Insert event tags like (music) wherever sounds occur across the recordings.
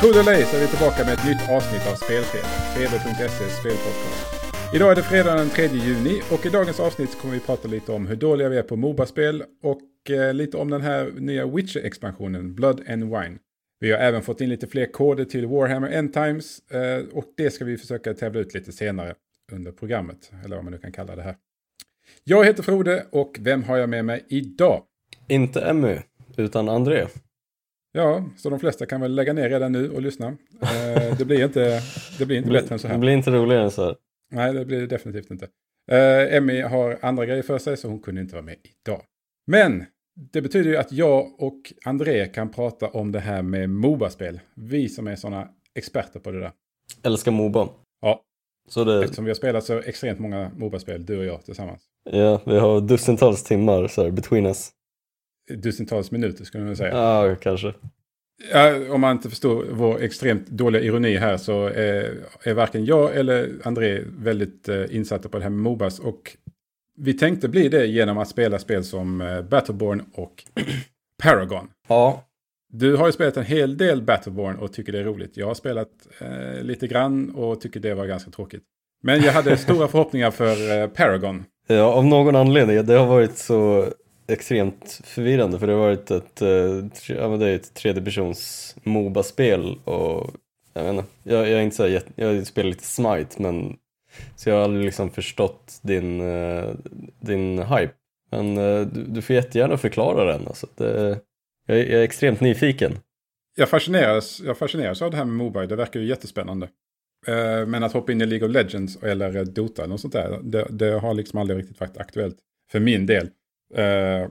Tro det eller ej så är vi tillbaka med ett nytt avsnitt av Spelfeber, feber.se spelpodcast. Idag är det fredag den 3 juni och i dagens avsnitt kommer vi prata lite om hur dåliga vi är på Moba-spel och eh, lite om den här nya Witcher-expansionen, Blood and Wine. Vi har även fått in lite fler koder till Warhammer End Times eh, och det ska vi försöka tävla ut lite senare under programmet, eller vad man nu kan kalla det här. Jag heter Frode och vem har jag med mig idag? Inte Emmy, utan André. Ja, så de flesta kan väl lägga ner redan nu och lyssna. Eh, det blir inte, det blir inte bättre än så här. Det blir inte roligare än så här. Nej, det blir det definitivt inte. Uh, Emmy har andra grejer för sig så hon kunde inte vara med idag. Men det betyder ju att jag och André kan prata om det här med Moba-spel. Vi som är sådana experter på det där. Älskar Moba. Ja. Så det... Eftersom vi har spelat så extremt många Moba-spel, du och jag tillsammans. Ja, vi har dussintals timmar så här, between us. Dussintals minuter skulle man säga. Ja, kanske. Ja, om man inte förstår vår extremt dåliga ironi här så är, är varken jag eller André väldigt eh, insatta på det här med Mobas. Och vi tänkte bli det genom att spela spel som eh, Battleborn och (clears throat) Paragon. Ja. Du har ju spelat en hel del Battleborn och tycker det är roligt. Jag har spelat eh, lite grann och tycker det var ganska tråkigt. Men jag hade (laughs) stora förhoppningar för eh, Paragon. Ja, av någon anledning. Det har varit så extremt förvirrande för det har varit ett, eh, ja, men det är ett tredjepersons Moba-spel och jag vet inte, jag, jag är inte så här, jag spelar lite Smite men så jag har aldrig liksom förstått din, eh, din hype. Men eh, du, du får jättegärna förklara den alltså. Det, jag, jag är extremt nyfiken. Jag fascineras, jag fascineras av det här med Moba, det verkar ju jättespännande. Men att hoppa in i League of Legends eller Dota eller något sånt där, det, det har liksom aldrig riktigt varit aktuellt. För min del. Uh,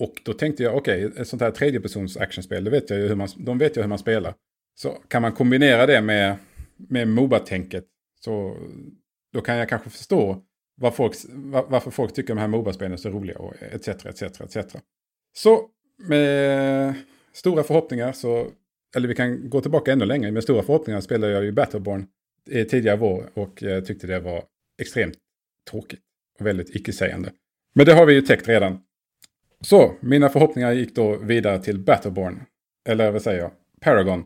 och då tänkte jag, okej, okay, ett sånt här tredjepersons actionspel, det vet jag ju hur man, de vet ju hur man spelar. Så kan man kombinera det med, med Moba-tänket, så då kan jag kanske förstå var folk, var, varför folk tycker de här Moba-spelen är så roliga, och etc, etc, etc. Så med stora förhoppningar så, eller vi kan gå tillbaka ännu längre, med stora förhoppningar spelade jag ju Battleborn eh, tidigare vår och eh, tyckte det var extremt tråkigt och väldigt icke-sägande. Men det har vi ju täckt redan. Så, mina förhoppningar gick då vidare till Battleborn. Eller vad säger jag? Paragon.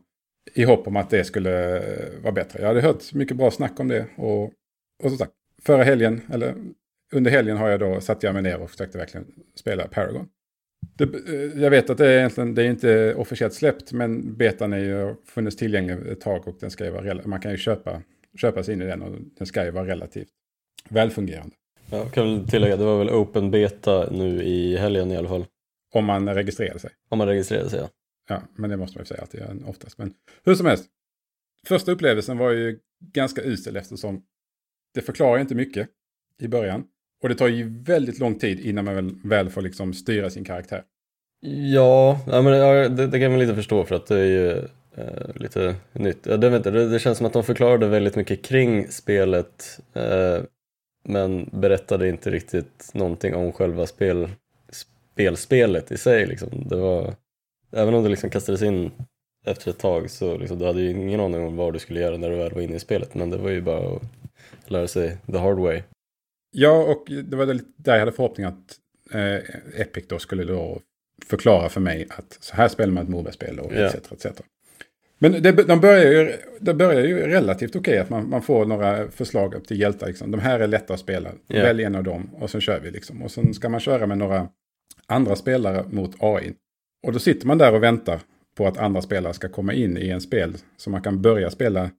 I hopp om att det skulle eh, vara bättre. Jag hade hört mycket bra snack om det. Och, och som sagt, förra helgen, eller under helgen har jag då satt jag mig ner och försökte verkligen spela Paragon. Det, eh, jag vet att det är egentligen det är inte officiellt släppt, men betan är ju funnits tillgänglig ett tag och den ska ju vara, man kan ju köpa, köpa sig in i den och den ska ju vara relativt välfungerande. Jag kan väl tillägga, det var väl open beta nu i helgen i alla fall. Om man registrerar sig. Om man registrerar sig, ja. Ja, men det måste man ju säga att det gör oftast. Men hur som helst. Första upplevelsen var ju ganska usel eftersom det förklarar inte mycket i början. Och det tar ju väldigt lång tid innan man väl, väl får liksom styra sin karaktär. Ja, ja men det, det, kan man lite förstå för att det är ju eh, lite nytt. Ja, det, det, det, känns som att de förklarade väldigt mycket kring spelet eh, men berättade inte riktigt någonting om själva spel, spelspelet i sig. Liksom. Det var, även om det liksom kastades in efter ett tag så liksom, du hade ju ingen aning om vad du skulle göra när du väl var inne i spelet. Men det var ju bara att lära sig the hard way. Ja, och det var där jag hade förhoppning att eh, Epic då skulle då förklara för mig att så här spelar man ett Moba-spel och etc. etc. Men det, de börjar ju, det börjar ju relativt okej okay, att man, man får några förslag till hjältar. Liksom. De här är lätta att spela. Yeah. Välj en av dem och sen kör vi liksom. Och sen ska man köra med några andra spelare mot AI. Och då sitter man där och väntar på att andra spelare ska komma in i en spel. Så man kan börja spela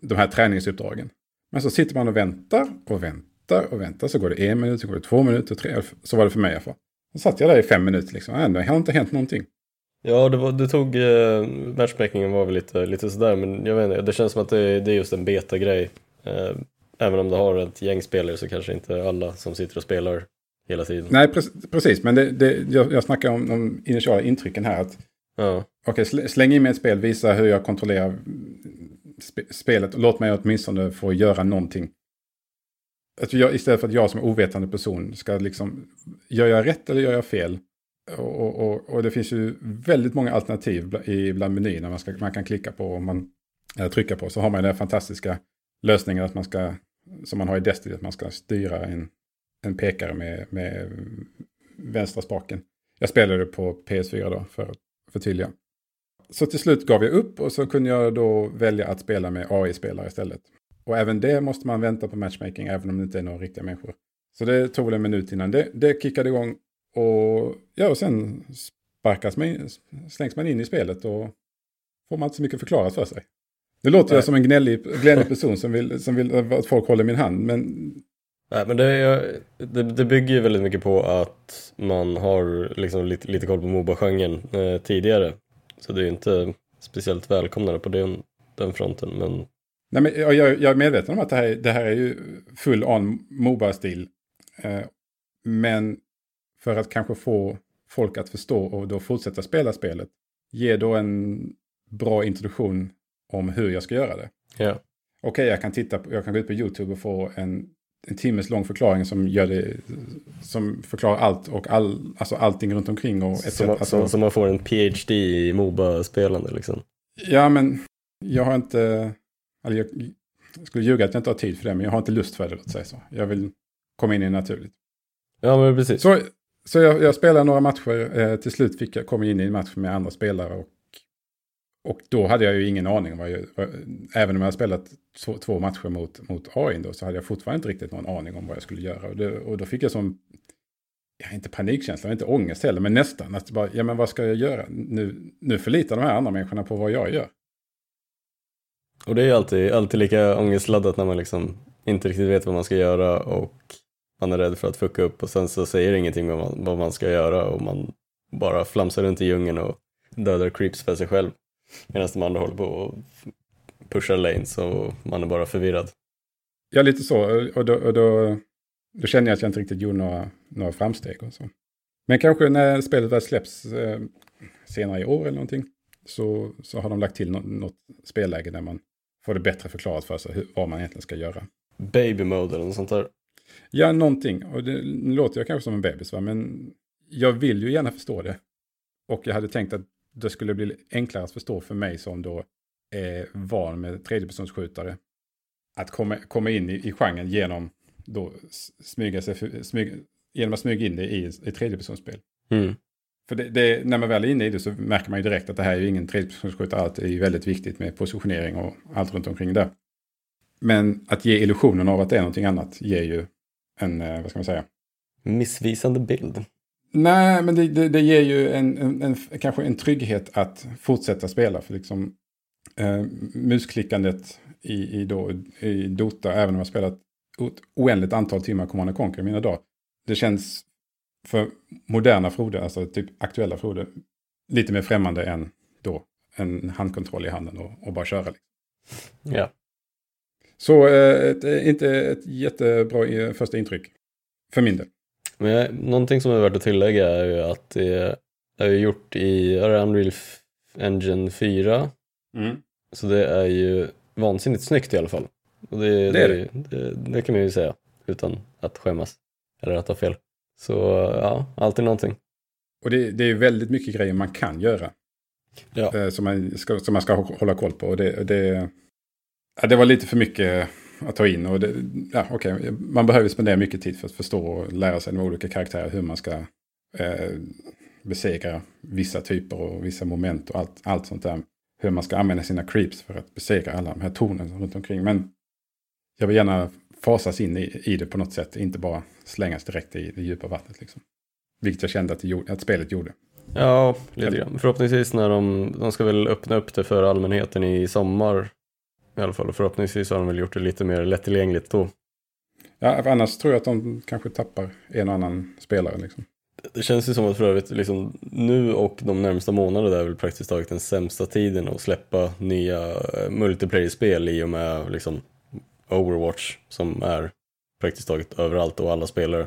de här träningsuppdragen. Men så sitter man och väntar och väntar och väntar. Så går det en minut, så går det två minuter, tre. Så var det för mig i alla fall. Så satt jag där i fem minuter liksom. Ändå har inte hänt någonting. Ja, det, var, det tog, eh, matchmakingen var väl lite, lite sådär men jag vet inte, det känns som att det, det är just en beta-grej. Eh, även om det har ett gäng spelare så kanske inte alla som sitter och spelar hela tiden. Nej, precis, men det, det, jag, jag snackar om de initiala intrycken här. Att, ja. Okej, okay, släng in mig ett spel, visa hur jag kontrollerar sp spelet och låt mig åtminstone få göra någonting. Att jag, istället för att jag som ovetande person ska liksom, gör jag rätt eller gör jag fel? Och, och, och, det finns ju väldigt många alternativ i, bland menyerna man, ska, man kan klicka på och man trycka på. Så har man den fantastiska lösningen att man ska, som man har i Destiny, att man ska styra en, en pekare med, med vänstra spaken. Jag spelade på PS4 då för att förtydliga. så till slut gav jag upp och så kunde jag då välja att spela med AI-spelare istället. Och även det måste man vänta på matchmaking även om det inte är några riktiga människor. Så det tog väl en minut innan det, det kickade igång. Och ja, och sen sparkas man, slängs man in i spelet och får man inte så mycket förklarat för sig. Nu låter jag som en gnällig, gnällig (laughs) person som vill, som vill att folk håller min hand, men... Nej, men det, det, det bygger ju väldigt mycket på att man har liksom lite, lite koll på Moba-genren eh, tidigare. Så det är ju inte speciellt välkomnande på den, den fronten. Men... Nej, men jag, jag är medveten om att det här, det här är ju full on Moba-stil. Eh, men för att kanske få folk att förstå och då fortsätta spela spelet. Ge då en bra introduktion om hur jag ska göra det. Ja. Okej, okay, jag kan titta på, jag kan gå ut på YouTube och få en, en timmes lång förklaring som gör det, som förklarar allt och all, alltså allting runt omkring. Och så, man, alltså, så man får en PhD i Moba-spelande liksom? Ja, men jag har inte, alltså jag, jag skulle ljuga att jag inte har tid för det, men jag har inte lust för det, låt säga så. Jag vill komma in i det naturligt. Ja, men precis. Så, så jag, jag spelade några matcher, eh, till slut fick jag, kom jag in i en match med andra spelare och och då hade jag ju ingen aning om vad jag, även om jag spelat två, två, matcher mot, mot AI då, så hade jag fortfarande inte riktigt någon aning om vad jag skulle göra. Och, det, och då fick jag som, ja, inte panikkänsla, inte ångest heller, men nästan. Att bara, ja men vad ska jag göra? Nu, nu förlitar de här andra människorna på vad jag gör. Och det är ju alltid, alltid lika ångestladdat när man liksom inte riktigt vet vad man ska göra och man är rädd för att fucka upp och sen så säger ingenting om vad man, vad man ska göra och man bara flamsar runt i djungeln och dödar creeps för sig själv. Medan de andra håller på och pushar lanes och man är bara förvirrad. Ja, lite så. Och då, och då, då känner jag att jag inte riktigt gjorde några, några framsteg. Och så. Men kanske när spelet väl släpps eh, senare i år eller någonting så, så har de lagt till något, något spelläge där man får det bättre förklarat för sig hur, vad man egentligen ska göra. Baby mode eller något sånt där? Ja, någonting. Och det låter jag kanske som en bebis, va? men jag vill ju gärna förstå det. Och jag hade tänkt att det skulle bli enklare att förstå för mig som då är van med tredjepersonsskjutare. Att komma, komma in i, i genren genom, då smyga sig, smyga, genom att smyga in det i, i tredjepersonsspel. Mm. För det, det, när man väl är inne i det så märker man ju direkt att det här är ju ingen tredjepersonsskjutare. Allt är ju väldigt viktigt med positionering och allt runt omkring det. Men att ge illusionen av att det är någonting annat ger ju en, eh, vad ska man säga? Missvisande bild. Nej, men det, det, det ger ju en, en, en, kanske en trygghet att fortsätta spela. För liksom eh, musklickandet i, i, då, i Dota, även om jag spelat ett oändligt antal timmar Command Conquer i mina dagar. Det känns för moderna Frode, alltså typ aktuella Frode, lite mer främmande än då en handkontroll i handen och, och bara köra. Liksom. Ja. Så eh, ett, inte ett jättebra eh, första intryck. För min del. Men någonting som är värt att tillägga är ju att det är gjort i Unreal Engine 4. Mm. Så det är ju vansinnigt snyggt i alla fall. Och det, det, det, det, det, kan man ju säga utan att skämmas eller att ha fel. Så ja, alltid någonting. Och det, det är väldigt mycket grejer man kan göra. Ja. Eh, som, man ska, som man ska hålla koll på. Och det, det, ja, det var lite för mycket att ta in. Och det, ja, okay. Man behöver spendera mycket tid för att förstå och lära sig de olika karaktärer. Hur man ska eh, besegra vissa typer och vissa moment och allt, allt sånt där. Hur man ska använda sina creeps för att besegra alla de här tornen runt omkring. Men jag vill gärna fasas in i, i det på något sätt. Inte bara slängas direkt i det djupa vattnet. Liksom. Vilket jag kände att, det gjorde, att spelet gjorde. Ja, lite grann. Förhoppningsvis när de, de ska väl öppna upp det för allmänheten i sommar i alla fall. Och förhoppningsvis har de väl gjort det lite mer lättillgängligt då. Ja, annars tror jag att de kanske tappar en och annan spelare. Liksom. Det känns ju som att för övrigt liksom, nu och de närmsta månaderna är väl praktiskt taget den sämsta tiden att släppa nya eh, multiplayer-spel i och med liksom, Overwatch som är praktiskt taget överallt och alla spelare.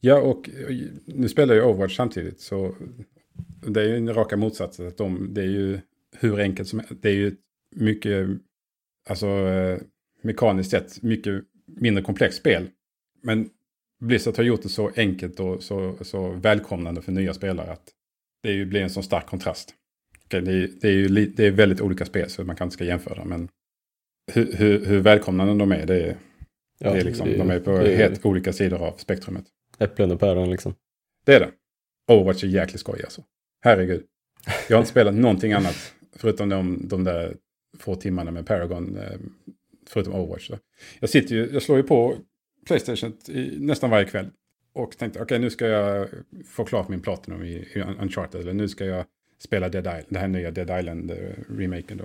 Ja, och nu spelar ju Overwatch samtidigt så det är ju en raka motsatsen. Att de, det är ju hur enkelt som helst. Det är ju mycket alltså eh, mekaniskt sett mycket mindre komplext spel. Men Blizzard har gjort det så enkelt och så, så välkomnande för nya spelare att det ju blir en så stark kontrast. Okay, det, är, det, är ju det är väldigt olika spel så man kanske ska jämföra. Men hur, hur, hur välkomnande de är, det är, ja, det är liksom, det är, de är på är, helt olika sidor av spektrumet. Äpplen och päron liksom. Det är det. Overwatch är jäkligt skoj alltså. Herregud. Jag har inte spelat någonting annat förutom de, de där få timmarna med Paragon, eh, förutom Overwatch. Då. Jag, sitter ju, jag slår ju på Playstation i, nästan varje kväll och tänkte okej okay, nu ska jag få klart min Platinum i, i Uncharted eller nu ska jag spela Dead Island, det här nya Dead Island-remaken då.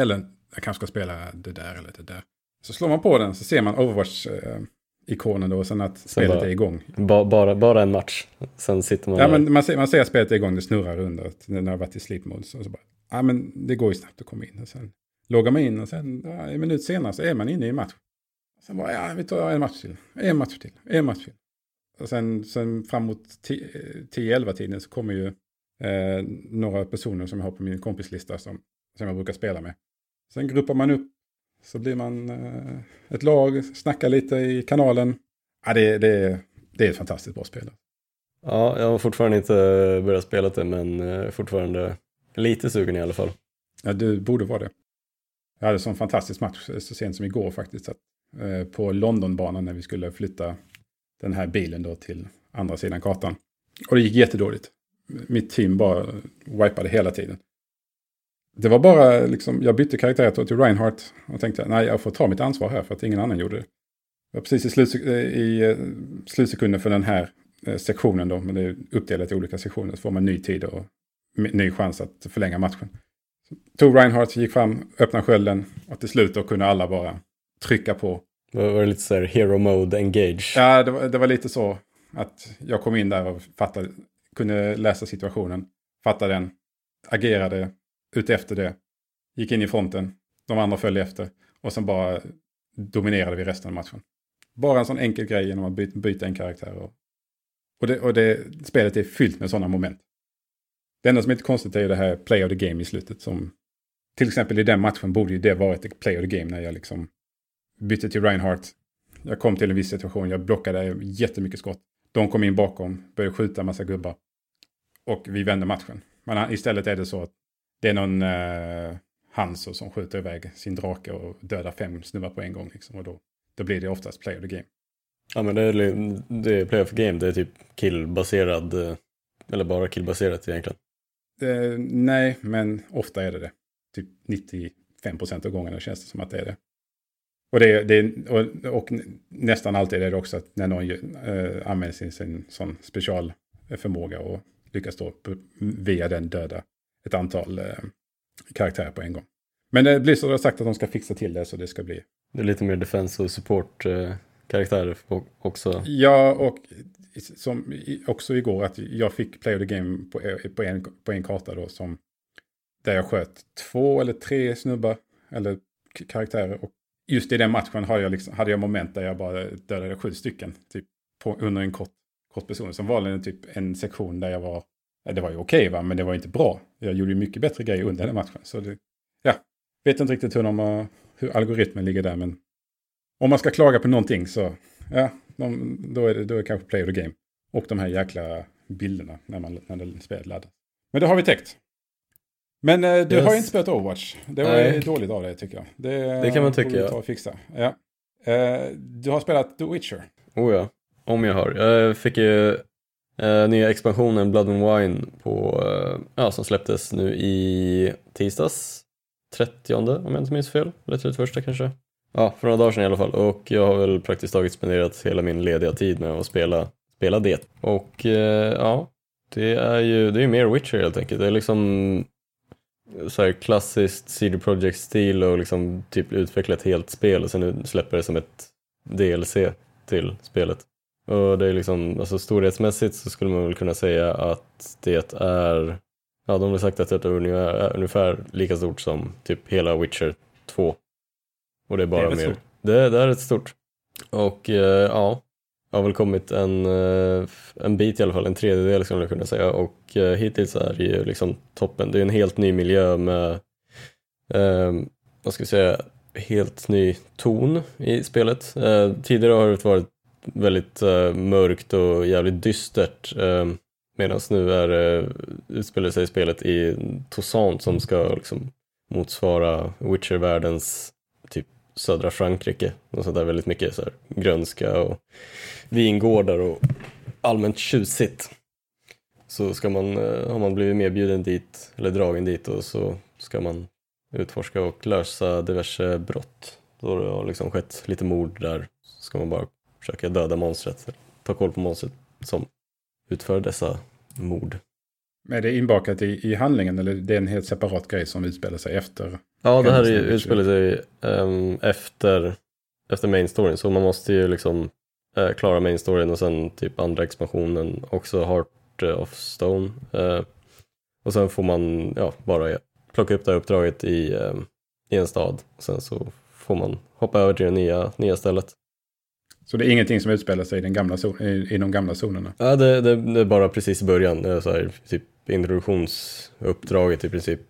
Eller jag kanske ska spela det där eller det där. Så slår man på den så ser man Overwatch-ikonen då och sen att sen spelet bara, är igång. Ba, bara, bara en match, sen sitter man Ja, där. men man ser, man ser att spelet är igång, det snurrar under när det har varit i sleep mode. Så, så bara, ja men det går ju snabbt att komma in. Och sen loggar man in och sen ja, en minut senare så är man inne i match. Sen bara, ja vi tar en match till, en match till, en match till. Och sen, sen framåt 10-11 eh, tiden så kommer ju eh, några personer som jag har på min kompislista som, som jag brukar spela med. Sen gruppar man upp, så blir man eh, ett lag, snackar lite i kanalen. Ja, det, det, det är ett fantastiskt bra spel. Ja, jag har fortfarande inte börjat spela det, men eh, fortfarande lite sugen i alla fall. Ja, du borde vara det. Jag hade en sån fantastisk match så sent som igår faktiskt. Att, eh, på Londonbanan när vi skulle flytta den här bilen då till andra sidan kartan. Och det gick jättedåligt. Mitt team bara wipade hela tiden. Det var bara liksom, jag bytte karaktär till Reinhardt och tänkte nej jag får ta mitt ansvar här för att ingen annan gjorde det. Det var precis i, slut, eh, i eh, slutsekunden för den här eh, sektionen då, men det är uppdelat i olika sektioner, så får man ny tid och ny chans att förlänga matchen. Tog Reinhardt, gick fram, öppnade skölden och till slut då kunde alla bara trycka på. Var det lite så här hero mode engage? Ja, det var, det var lite så att jag kom in där och fattade, kunde läsa situationen, fattade den, agerade utefter det, gick in i fronten, de andra följde efter och sen bara dominerade vi resten av matchen. Bara en sån enkel grej genom att byta, byta en karaktär. Och, och, det, och det, spelet är fyllt med sådana moment. Det enda som är lite konstigt är ju det här play of the game i slutet. Som, till exempel i den matchen borde ju det varit ett play of the game när jag liksom bytte till Reinhardt. Jag kom till en viss situation, jag blockade jättemycket skott. De kom in bakom, började skjuta en massa gubbar. Och vi vände matchen. Men istället är det så att det är någon eh, Hanso som skjuter iväg sin drake och dödar fem snubbar på en gång. Liksom, och då, då blir det oftast play of the game. Ja men det är, det är play of the game, det är typ killbaserad, eh, eller bara killbaserat egentligen. Eh, nej, men ofta är det det. Typ 95 procent av gångerna känns det som att det är det. Och, det, det och, och, nästan alltid är det också att när någon äh, använder sin, sin sån specialförmåga och lyckas då via den döda ett antal äh, karaktärer på en gång. Men äh, Blizzard har sagt att de ska fixa till det så det ska bli. Det är lite mer defense och support karaktärer också. Ja, och som också igår att jag fick play of the game på, eh, på, en, på en karta då som där jag sköt två eller tre snubbar eller karaktärer och just i den matchen hade jag, liksom, hade jag moment där jag bara dödade sju stycken. Typ på, under en kort, kort person. Som var typ en sektion där jag var, det var ju okej okay, va, men det var inte bra. Jag gjorde ju mycket bättre grejer under den matchen. Så det, ja, vet inte riktigt hur, de, hur algoritmen ligger där, men om man ska klaga på någonting så, ja, de, då, är det, då är det kanske play of the game. Och de här jäkla bilderna när, man, när spelet laddas. Men det har vi täckt. Men eh, du yes. har ju inte spelat Overwatch. Det var Nej. dåligt av dig tycker jag. Det, det kan man tycka. Ja. och fixa. Ja. Eh, du har spelat The Witcher. Oh ja, om jag har. Jag fick ju eh, nya expansionen Blood and Wine på, eh, ja, som släpptes nu i tisdags. 30 om jag inte minns fel. Eller 31 kanske. Ja, för några dagar sedan i alla fall. Och jag har väl praktiskt taget spenderat hela min lediga tid med att spela, spela det. Och eh, ja, det är ju det är mer Witcher helt enkelt. Det är liksom så här klassiskt CD Projekt-stil och liksom typ utveckla ett helt spel och sen släpper det som ett DLC till spelet. Och det är liksom, alltså storhetsmässigt så skulle man väl kunna säga att det är, ja de har sagt att det är ungefär, ungefär lika stort som typ hela Witcher 2. Och det är bara det är mer, det, det, är rätt stort. Och eh, ja, har väl kommit en, eh, en bit i alla fall, en tredjedel skulle jag kunna säga och eh, hittills är det ju liksom toppen. Det är en helt ny miljö med, eh, vad ska jag säga, helt ny ton i spelet. Eh, tidigare har det varit väldigt eh, mörkt och jävligt dystert eh, medan nu är det, utspelar sig spelet i Toussaint som ska liksom motsvara Witcher-världens södra Frankrike. Och så där väldigt mycket så här, grönska och vingårdar och allmänt tjusigt. så ska man, eh, har man blivit medbjuden dit, eller dragen dit och så ska man utforska och lösa diverse brott. Då det har liksom skett lite mord där så ska man bara försöka döda monstret, ta koll på monstret som utför dessa mord. Är det inbakat i, i handlingen eller det är en helt separat grej som utspelar sig efter? Ja, det här är, utspelar sig um, efter, efter main storyn så man måste ju liksom uh, klara main storyn och sen typ andra expansionen också Heart of Stone. Uh, och sen får man ja, bara plocka upp det här uppdraget i, um, i en stad. Och sen så får man hoppa över till det nya, nya stället. Så det är ingenting som utspelar sig i, den gamla zon, i, i de gamla zonerna? Ja, det, det, det är bara precis i början, så här, typ introduktionsuppdraget i princip.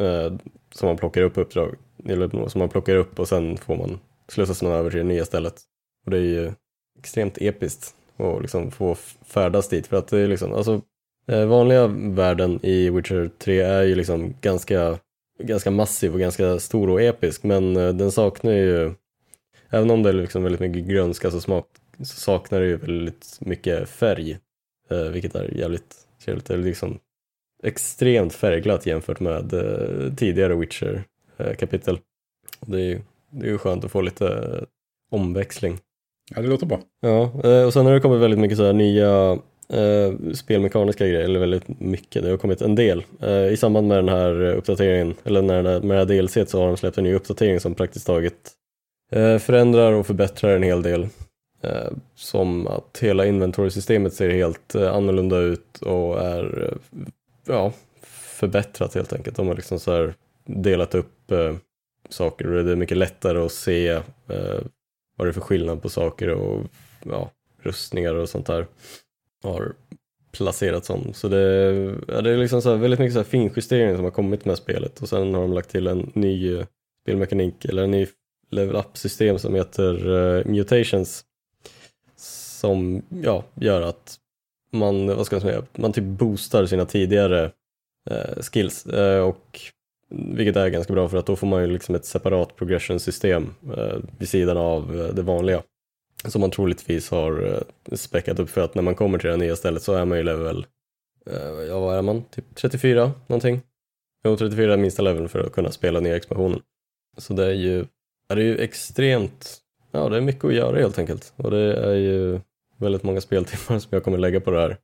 Eh, som man plockar upp uppdrag, eller som man plockar upp och sen får man slussas man över till det nya stället. Och det är ju extremt episkt att liksom få färdas dit för att det är liksom, alltså eh, vanliga världen i Witcher 3 är ju liksom ganska, ganska massiv och ganska stor och episk men eh, den saknar ju Även om det är liksom väldigt mycket grönska så, smak, så saknar det ju väldigt mycket färg. Eh, vilket är jävligt trevligt. Det är liksom extremt färgglatt jämfört med eh, tidigare Witcher-kapitel. Eh, det är ju det är ju skönt att få lite omväxling. Ja, det låter bra. Ja, eh, och sen har det kommit väldigt mycket så här nya eh, spelmekaniska grejer, eller väldigt mycket, det har kommit en del. Eh, I samband med den här uppdateringen, eller när, med det här DLC så har de släppt en ny uppdatering som praktiskt taget Eh, förändrar och förbättrar en hel del. Eh, som att hela inventory-systemet ser helt eh, annorlunda ut och är ja, förbättrat helt enkelt. De har liksom så delat upp eh, saker och det är mycket lättare att se eh, vad det är för skillnad på saker och ja, rustningar och sånt där har placerats om. Så det, ja, det är liksom så väldigt mycket så finjustering som har kommit med spelet och sen har de lagt till en ny eh, spelmekanik eller en ny level up-system som heter uh, Mutations som ja, gör att man, vad ska man säga, man typ boostar sina tidigare eh, skills Eh, och vilket är ganska bra för att då får man ju liksom ett separat progression-system eh, vid sidan av eh, det vanliga som man troligtvis har eh, späckat upp för att när man kommer till det nya stället så är man ju level, ja vad är man, typ 34 någonting? Jo, 34 är minsta leveln för att kunna spela nya expansionen. Så det är ju det är ju extremt, ja det är mycket att göra helt enkelt och det är ju väldigt många speltimmar som jag kommer lägga på det här.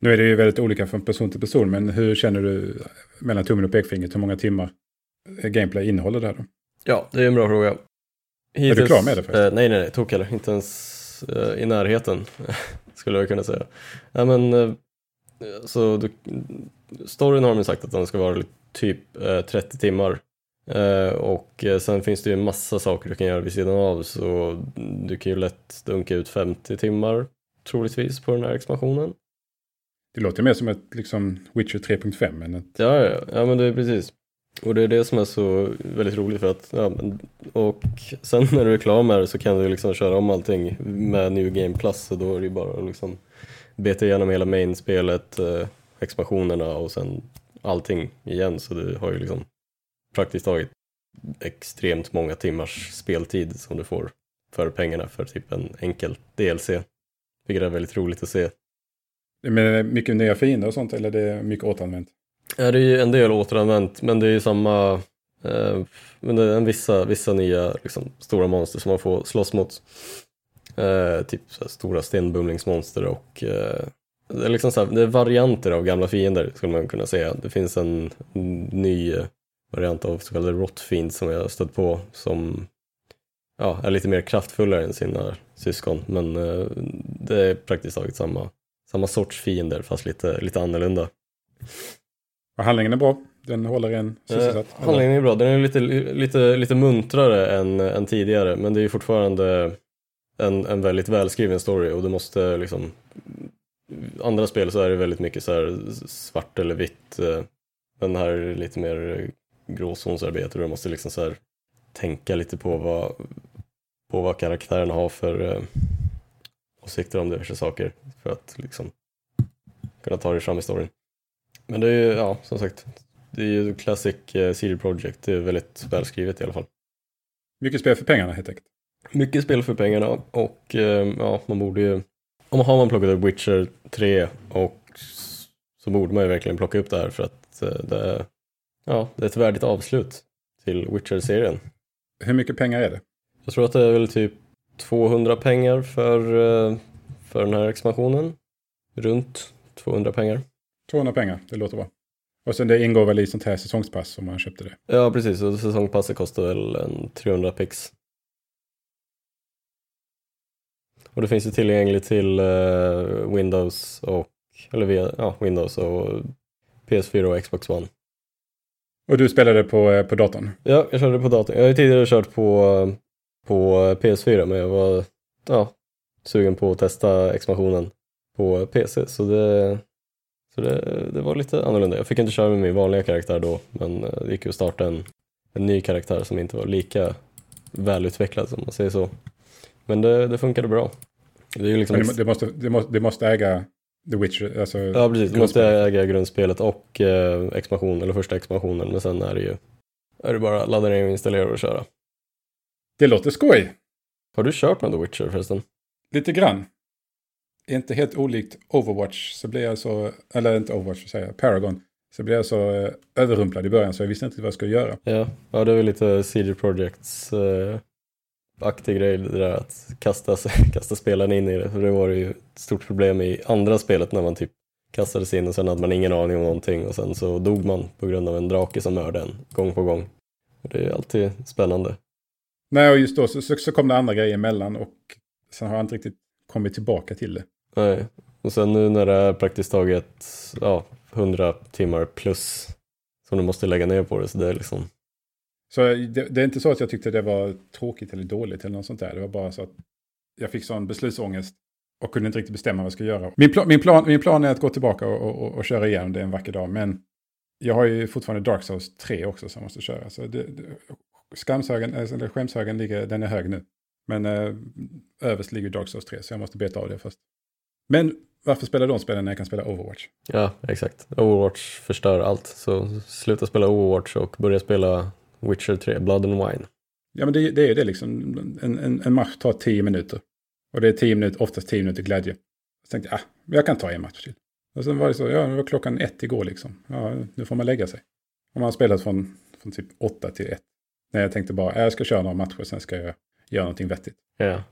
Nu är det ju väldigt olika från person till person, men hur känner du mellan tummen och pekfingret, hur många timmar gameplay innehåller det här då? Ja, det är en bra fråga. Hittills, är du klar med det? Först? Eh, nej, nej, nej, tok heller. Inte ens eh, i närheten, (laughs) skulle jag kunna säga. Ja, men, eh, så du, storyn har de sagt att den ska vara typ 30 eh, timmar Eh, och eh, sen finns det ju en massa saker du kan göra vid sidan av så du kan ju lätt dunka ut 50 timmar troligtvis på den här expansionen. Det låter mer som ett liksom Witcher 3.5 än ett... Ja, ja, ja, men det är precis. Och det är det som är så väldigt roligt för att, ja, och sen när du är klar med det så kan du liksom köra om allting med New Game Plus så då är det ju bara liksom beta igenom hela main-spelet, eh, expansionerna och sen allting igen så du har ju liksom praktiskt taget extremt många timmars speltid som du får för pengarna för typ en enkel DLC. Vilket är väldigt roligt att se. Men är det mycket nya fiender och sånt eller är det mycket återanvänt? Ja, det är ju en del återanvänt men det är ju samma eh, men det är vissa, vissa nya liksom, stora monster som man får slåss mot. Eh, typ så stora stenbumlingsmonster och eh, det är liksom så här, det är varianter av gamla fiender skulle man kunna säga. Det finns en ny variant av så kallade rotfiend som jag stött på som ja, är lite mer kraftfullare än sina syskon men eh, det är praktiskt taget samma, samma sorts fiender fast lite, lite annorlunda. Och handlingen är bra? Den håller en sysselsatt? Eh, handlingen är bra, den är lite, lite, lite muntrare än, än tidigare men det är fortfarande en, en väldigt välskriven story och du måste liksom andra spel så är det väldigt mycket så här svart eller vitt eh, den här är lite mer gråzonsarbete och du måste liksom så här tänka lite på vad, på vad karaktärerna har för eh, åsikter om diverse saker för att liksom kunna ta dig fram i storyn. Men det är ju, ja, som sagt, det är ju classic eh, CD Projekt, det är väldigt välskrivet i alla fall. Mycket spel för pengarna helt enkelt. Mycket spel för pengarna och eh, ja, man borde ju, om har man plockat upp Witcher 3 och så borde man ju verkligen plocka upp det här för att eh, det är, ja, det är ett värdigt avslut till Witcher-serien. Hur mycket pengar är det? Jag tror att det är väl typ 200 pengar för, eh, för den här expansionen. Runt 200 pengar. 200 pengar, det låter bra. Och sen det ingår väl i sånt här säsongspass om man köpte det. Ja, precis. Och säsongpasset kostar väl en 300 pix. Och det finns ju tillgängligt till uh, Windows och, eller via, ja, Windows och PS4 och Xbox One. Och du spelade på, eh, på datorn? Ja, jag körde på datorn. Jag har ju tidigare kört på, på PS4 men jag var ja, sugen på att testa expansionen på PC så det, så det, det var lite annorlunda. Jag fick inte köra med min vanliga karaktär då men eh, det gick ju att starta en, en ny karaktär som inte var lika välutvecklad som man säger så. Men det, det funkade bra. Det, liksom... det, måste, det, måste, det måste äga The Witcher? Alltså ja, precis. Du måste äga grundspelet och eh, expansion, eller första expansionen. Men sen är det ju är det bara ladda ner och installera och köra. Det låter skoj. Har du kört med The Witcher förresten? Lite grann. Inte helt olikt Overwatch så blev jag så, eller inte Overwatch, säger jag, Paragon. Så blev jag så eh, överrumplad i början så jag visste inte vad jag skulle göra. Ja, ja det är väl lite CD Projekts eh, aktig grej det där att kasta, (laughs) kasta spelaren in i det. För det var ju ett stort problem i andra spelet när man typ kastades in och sen hade man ingen aning om någonting och sen så dog man på grund av en drake som mördade en gång på gång. Och det är alltid spännande. Nej, och just då så, så kom det andra grejer emellan och sen har jag inte riktigt kommit tillbaka till det. Nej, och sen nu när det är praktiskt taget ja, 100 timmar plus som du måste lägga ner på det så det är liksom så det, det, är inte så att jag tyckte det var tråkigt eller dåligt eller något sånt där. Det var bara så att jag fick sån beslutsångest och kunde inte riktigt bestämma vad jag skulle göra. Min, pl min, plan, min plan är att gå tillbaka och, och, och, köra igen det en vacker dag. Men jag har ju fortfarande Dark Souls 3 också som jag måste köra. Så det, det, skamshögen, eller skämshögen ligger, den är hög nu. Men eh, överst ligger Dark Souls 3 så jag måste beta av det först. Men varför spela de spelen när jag kan spela Overwatch? Ja, exakt. Overwatch förstör allt. Så sluta spela Overwatch och börja spela Witcher 3, Blood and Wine. Ja, men det, det är det liksom. En, en, en, match tar tio minuter. Och det är tio minuter, oftast tio minuter glädje. Så tänkte jag, ah, jag kan ta en match till. Och sen var det så, ja, det var klockan ett igår liksom. Ja, nu får man lägga sig. Och man har spelat från, från typ åtta till ett. När jag tänkte bara, jag ska köra några matcher, sen ska jag göra någonting vettigt. Ja,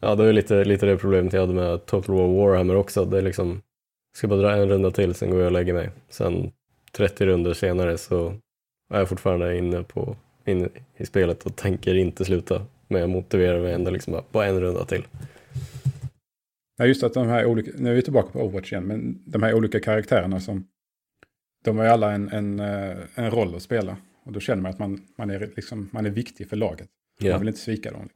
ja det är lite, lite det problemet jag hade med Total War Warhammer också. Det är liksom, jag ska bara dra en runda till, sen går jag och lägger mig. Sen 30 runder senare så jag är fortfarande inne, på, inne i spelet och tänker inte sluta. Men jag motiverar mig ändå liksom på en runda till. Ja, just att de här olika, nu är vi tillbaka på Overwatch igen, men de här olika karaktärerna som, de har ju alla en, en, eh, en roll att spela. Och då känner man att man, man, är, liksom, man är viktig för laget. Ja. Man vill inte svika dem.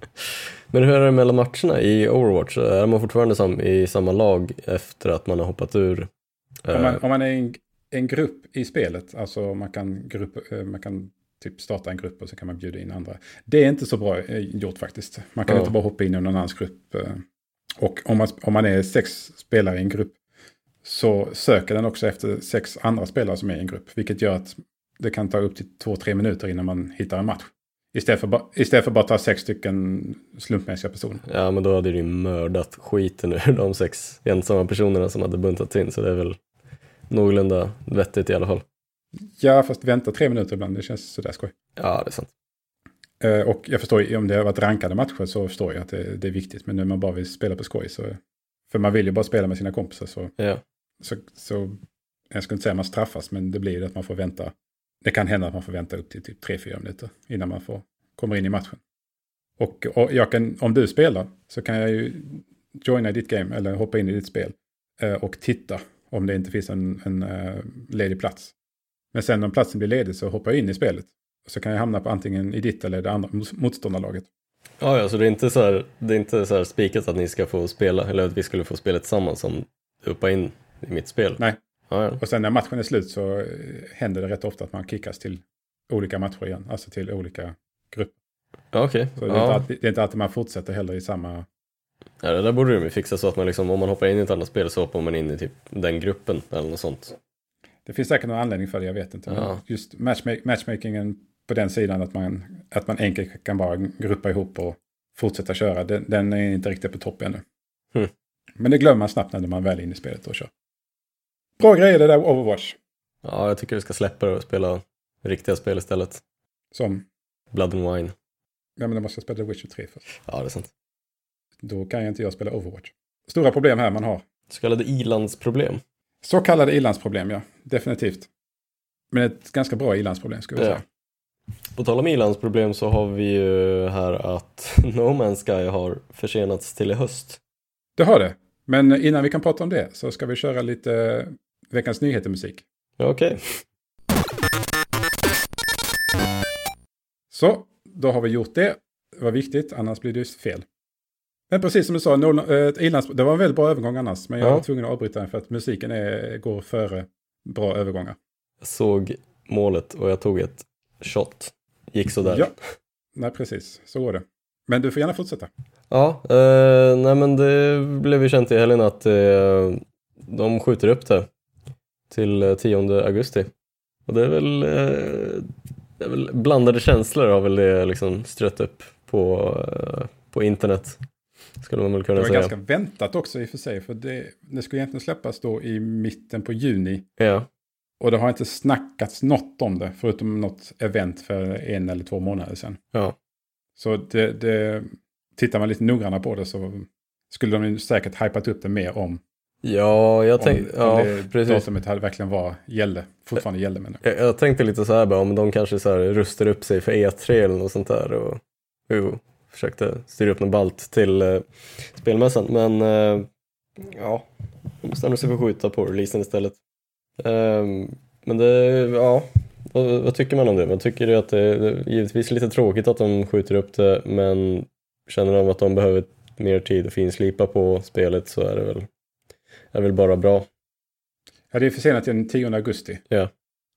(laughs) men hur är det mellan matcherna i Overwatch? Är man fortfarande sam, i samma lag efter att man har hoppat ur? Om man, om man är en, en grupp i spelet. Alltså man kan, grupp, eh, man kan typ starta en grupp och så kan man bjuda in andra. Det är inte så bra eh, gjort faktiskt. Man kan ja. inte bara hoppa in i någon annans grupp. Eh. Och om man, om man är sex spelare i en grupp så söker den också efter sex andra spelare som är i en grupp. Vilket gör att det kan ta upp till två-tre minuter innan man hittar en match. Istället för, istället för bara ta sex stycken slumpmässiga personer. Ja, men då hade du mördat skiten ur de sex ensamma personerna som hade buntats in. Så det är väl någorlunda vettigt i alla fall. Ja, fast vänta tre minuter ibland, det känns sådär skoj. Ja, det är sant. Uh, och jag förstår om det har varit rankade matcher så förstår jag att det, det, är viktigt. Men nu man bara vill spela på skoj så... För man vill ju bara spela med sina kompisar så... Ja. Så, så jag skulle inte säga att man straffas, men det blir ju att man får vänta. Det kan hända att man får vänta upp till typ tre fyra minuter innan man får, kommer in i matchen. Och, och jag kan, om du spelar så kan jag ju joina ditt game eller hoppa in i ditt spel uh, och titta om det inte finns en, en uh, ledig plats. Men sen om platsen blir ledig så hoppar jag in i spelet. Så kan jag hamna på antingen i ditt eller det andra motståndarlaget. Ja, ja, så det är inte så här, det är inte så här spikat att ni ska få spela, eller att vi skulle få spela tillsammans som hoppa in i mitt spel? Nej. Ja, ja. Och sen när matchen är slut så eh, händer det rätt ofta att man kickas till olika matcher igen, alltså till olika grupper. Ja, okej. Okay. Så det, är ja. alltid, det är inte alltid man fortsätter heller i samma Ja, det där borde de ju fixa så att man liksom, om man hoppar in i ett annat spel så hoppar man in i typ den gruppen eller något sånt. Det finns säkert någon anledning för det, jag vet inte. Ja. just matchmak matchmakingen på den sidan att man, att man enkelt kan bara gruppa ihop och fortsätta köra, den, den är inte riktigt på topp ännu. Mm. Men det glömmer man snabbt när man väl är inne i spelet och kör. Bra grejer det där Overwatch. Ja, jag tycker vi ska släppa det och spela riktiga spel istället. Som, Blood and Wine. ja men då måste jag spela The Witcher 3 först. Ja, det är sant. Då kan jag inte jag spela Overwatch. Stora problem här man har. Så kallade ilandsproblem. Så kallade ilandsproblem, ja. Definitivt. Men ett ganska bra ilandsproblem skulle jag Ja. säga. På tal om ilandsproblem så har vi ju här att (laughs) No Man's Sky har försenats till i höst. Det har det. Men innan vi kan prata om det så ska vi köra lite veckans nyheter-musik. Okej. Så, då har vi gjort det. Det var viktigt, annars blir det ju fel. Men precis som du sa, Nolan, eh, ett ilands, det var en väldigt bra övergång annars. Men jag Ja. var tvungen att avbryta den för att musiken är, går före bra övergångar. Jag såg målet och jag tog ett shot. Gick sådär. Ja, nej precis, så går det. Men du får gärna fortsätta. Ja, eh, nej men det blev ju känt i helgen att eh, de skjuter upp det till eh, 10 augusti. Och det är väl, eh, det är väl blandade känslor har väl det liksom strött upp på, eh, på internet. Skulle man väl Det kunna var säga. ganska väntat också i och för sig. För det, det skulle egentligen släppas då i mitten på juni. Ja, Och det har inte snackats något om det. Förutom något event för en eller två månader sedan. ja, Så det, det, tittar man lite noggrannare på det så skulle de ju säkert hypat upp det mer om, ja jag tänkte, om ja, det precis. datumet hade verkligen var, gällde, fortfarande gällde. Men Jag, jag tänkte lite så här bara, om de kanske så här rustar upp sig för E3 eller något sånt där och jo, försökte styra upp något balt till eh, spelmässan. Men eh, ja, de bestämde sig för att skjuta på releasen istället. Ehm, men det, ja, vad, vad tycker man om det? Man tycker ju att det är givetvis lite tråkigt att de skjuter upp det, men känner de att de behöver mer tid att finslipa på spelet så är det väl, är det väl bara bra. ja, det är försenat till den 10 augusti. Ja.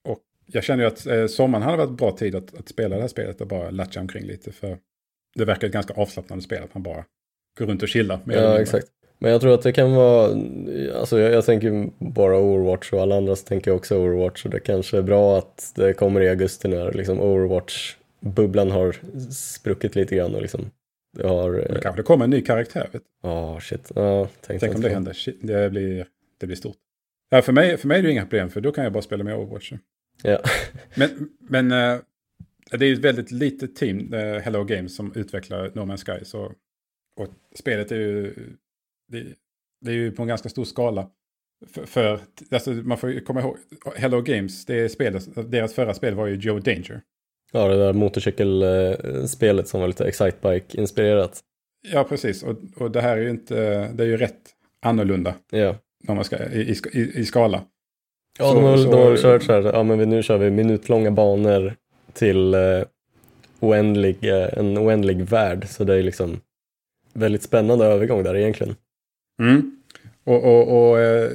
Och jag känner ju att eh, sommaren hade varit bra tid att, att spela det här spelet och bara latcha omkring lite. För det verkar ett ganska avslappnande spel, att man bara går runt och chillar. Ja, exakt. Men jag tror att det kan vara, alltså jag, jag tänker bara Overwatch och alla andra så tänker jag också Overwatch och det kanske är bra att det kommer i augusti när liksom Overwatch-bubblan har spruckit lite grann och liksom det har, Men ja det kanske det kommer en ny karaktär. Vet. du. oh, shit, ja, tänkte Tänk om det händer. Shit, det, blir, det blir stort. Ja, för, mig, för mig är det inga problem, för då kan jag bara spela med Overwatch. Ja, Men, men eh, det är ju ett väldigt litet team, eh, Hello Games, som utvecklar No Man's Sky. Så, och spelet är ju, det, det är ju på en ganska stor skala. För, för alltså, man får ju komma ihåg, Hello Games, det är spelet, deras förra spel var ju Joe Danger. ja det där motorcykelspelet som var lite Excitebike-inspirerat. Ja, precis. Och, och det här är ju inte, det är ju rätt annorlunda Ja, No Man's Sky, i, i, i skala. ja Så- de har så- de har väl kört så här, ja men nu kör vi minutlånga banor till eh, oändlig, eh, en oändlig värld så det är liksom väldigt spännande övergång där egentligen. Mm. Och, och, och eh,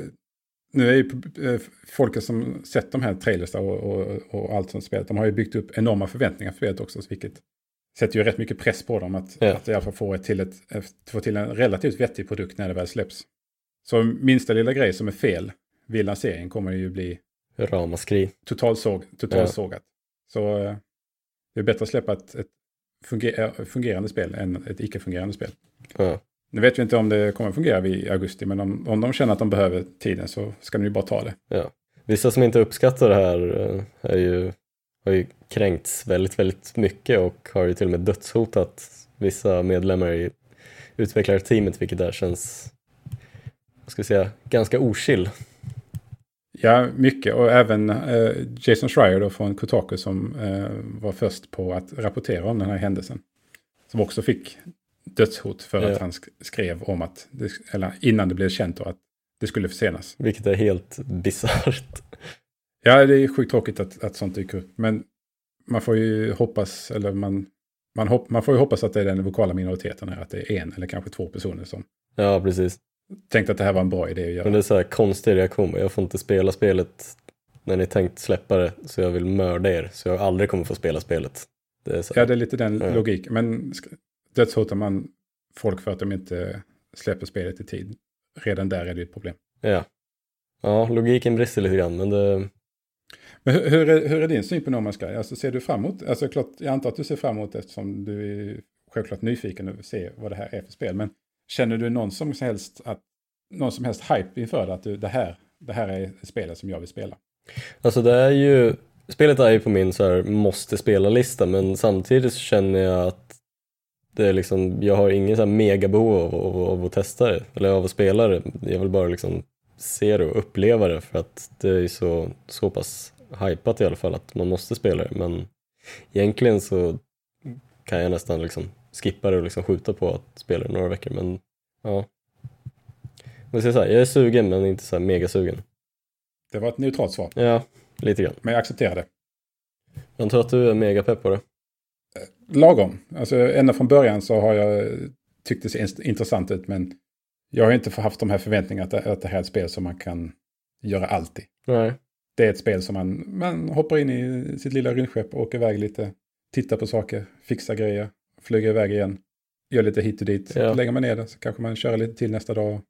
nu är ju eh, folket som sett de här trailers och, och, och allt sånt spelet, de har ju byggt upp enorma förväntningar för spelet också, vilket sätter ju rätt mycket press på dem att, Ja. att i alla fall få, ett till ett, få till en relativt vettig produkt när det väl släpps. Så minsta lilla grej som är fel vid lanseringen kommer ju bli Ramaskri. totalsåg, totalsågat. Så eh, det är bättre att släppa ett, ett funger, eh, fungerande spel än ett icke-fungerande spel. Ja. Nu vet vi inte om det kommer fungera vid augusti, men om, om de känner att de behöver tiden så ska de ju bara ta det. Ja. Vissa som inte uppskattar det här eh, är ju, har ju kränkts väldigt, väldigt mycket och har ju till och med dödshotat vissa medlemmar i utvecklarteamet, vilket där känns, vad ska jag säga, ganska ochill. Ja, mycket. Och även eh, Jason Schreier då från Kotaku som eh, var först på att rapportera om den här händelsen. Som också fick dödshot för Ja. att han sk- skrev om att, det, eller innan det blev känt då, att det skulle försenas. Vilket är helt bisarrt. Ja, det är sjukt tråkigt att, att sånt dyker upp. Men man får ju hoppas, eller man, man, hopp, man får ju hoppas att det är den vokala minoriteten här, att det är en eller kanske två personer som Ja, precis. Tänkte att det här var en bra idé att göra. Men det är så här konstig reaktion. Jag får inte spela spelet när ni tänkt släppa det, så jag vill mörda er, så jag aldrig kommer få spela spelet. Det Ja, det är lite den Ja. logiken. Men dödshotar man folk för att de inte släpper spelet i tid, redan där är det ett problem. ja. ja, logiken brister lite grann, men det, Men hur, hur, är, hur är din syn på No Man's Sky? Alltså ser du fram emot, alltså klart, jag antar att du ser fram emot eftersom du är självklart nyfiken och se vad det här är för spel. Men känner du någon som helst, att, någon som helst hype inför det, att du, det här det här är spelet som jag vill spela. Alltså det är ju, spelet är ju på min så här måste spela-lista men samtidigt så känner jag att det är liksom, jag har ingen så här megabehov av, av, av att testa det, eller av att spela det. Jag vill bara liksom se det och uppleva det för att det är så, så pass hypat i alla fall att man måste spela det. Men egentligen så kan jag nästan liksom skippa det och liksom skjuta på att spela det några veckor. Men ja, säga så här, jag är sugen men inte så här megasugen. Det var ett neutralt svar. Ja, lite grann. Men jag accepterar det. Jag tror att du är megapepp på det. Lagom. Alltså ända från början så har jag tyckt det ser intressant ut men jag har inte haft de här förväntningarna att att det här är ett spel som man kan göra alltid. Nej. Det är ett spel som man, man hoppar in i sitt lilla rymdskepp och åker iväg lite, tittar på saker, fixar grejer, flyger iväg igen, gör lite hit och dit. Ja. lägger man ner det så kanske man kör lite till nästa dag.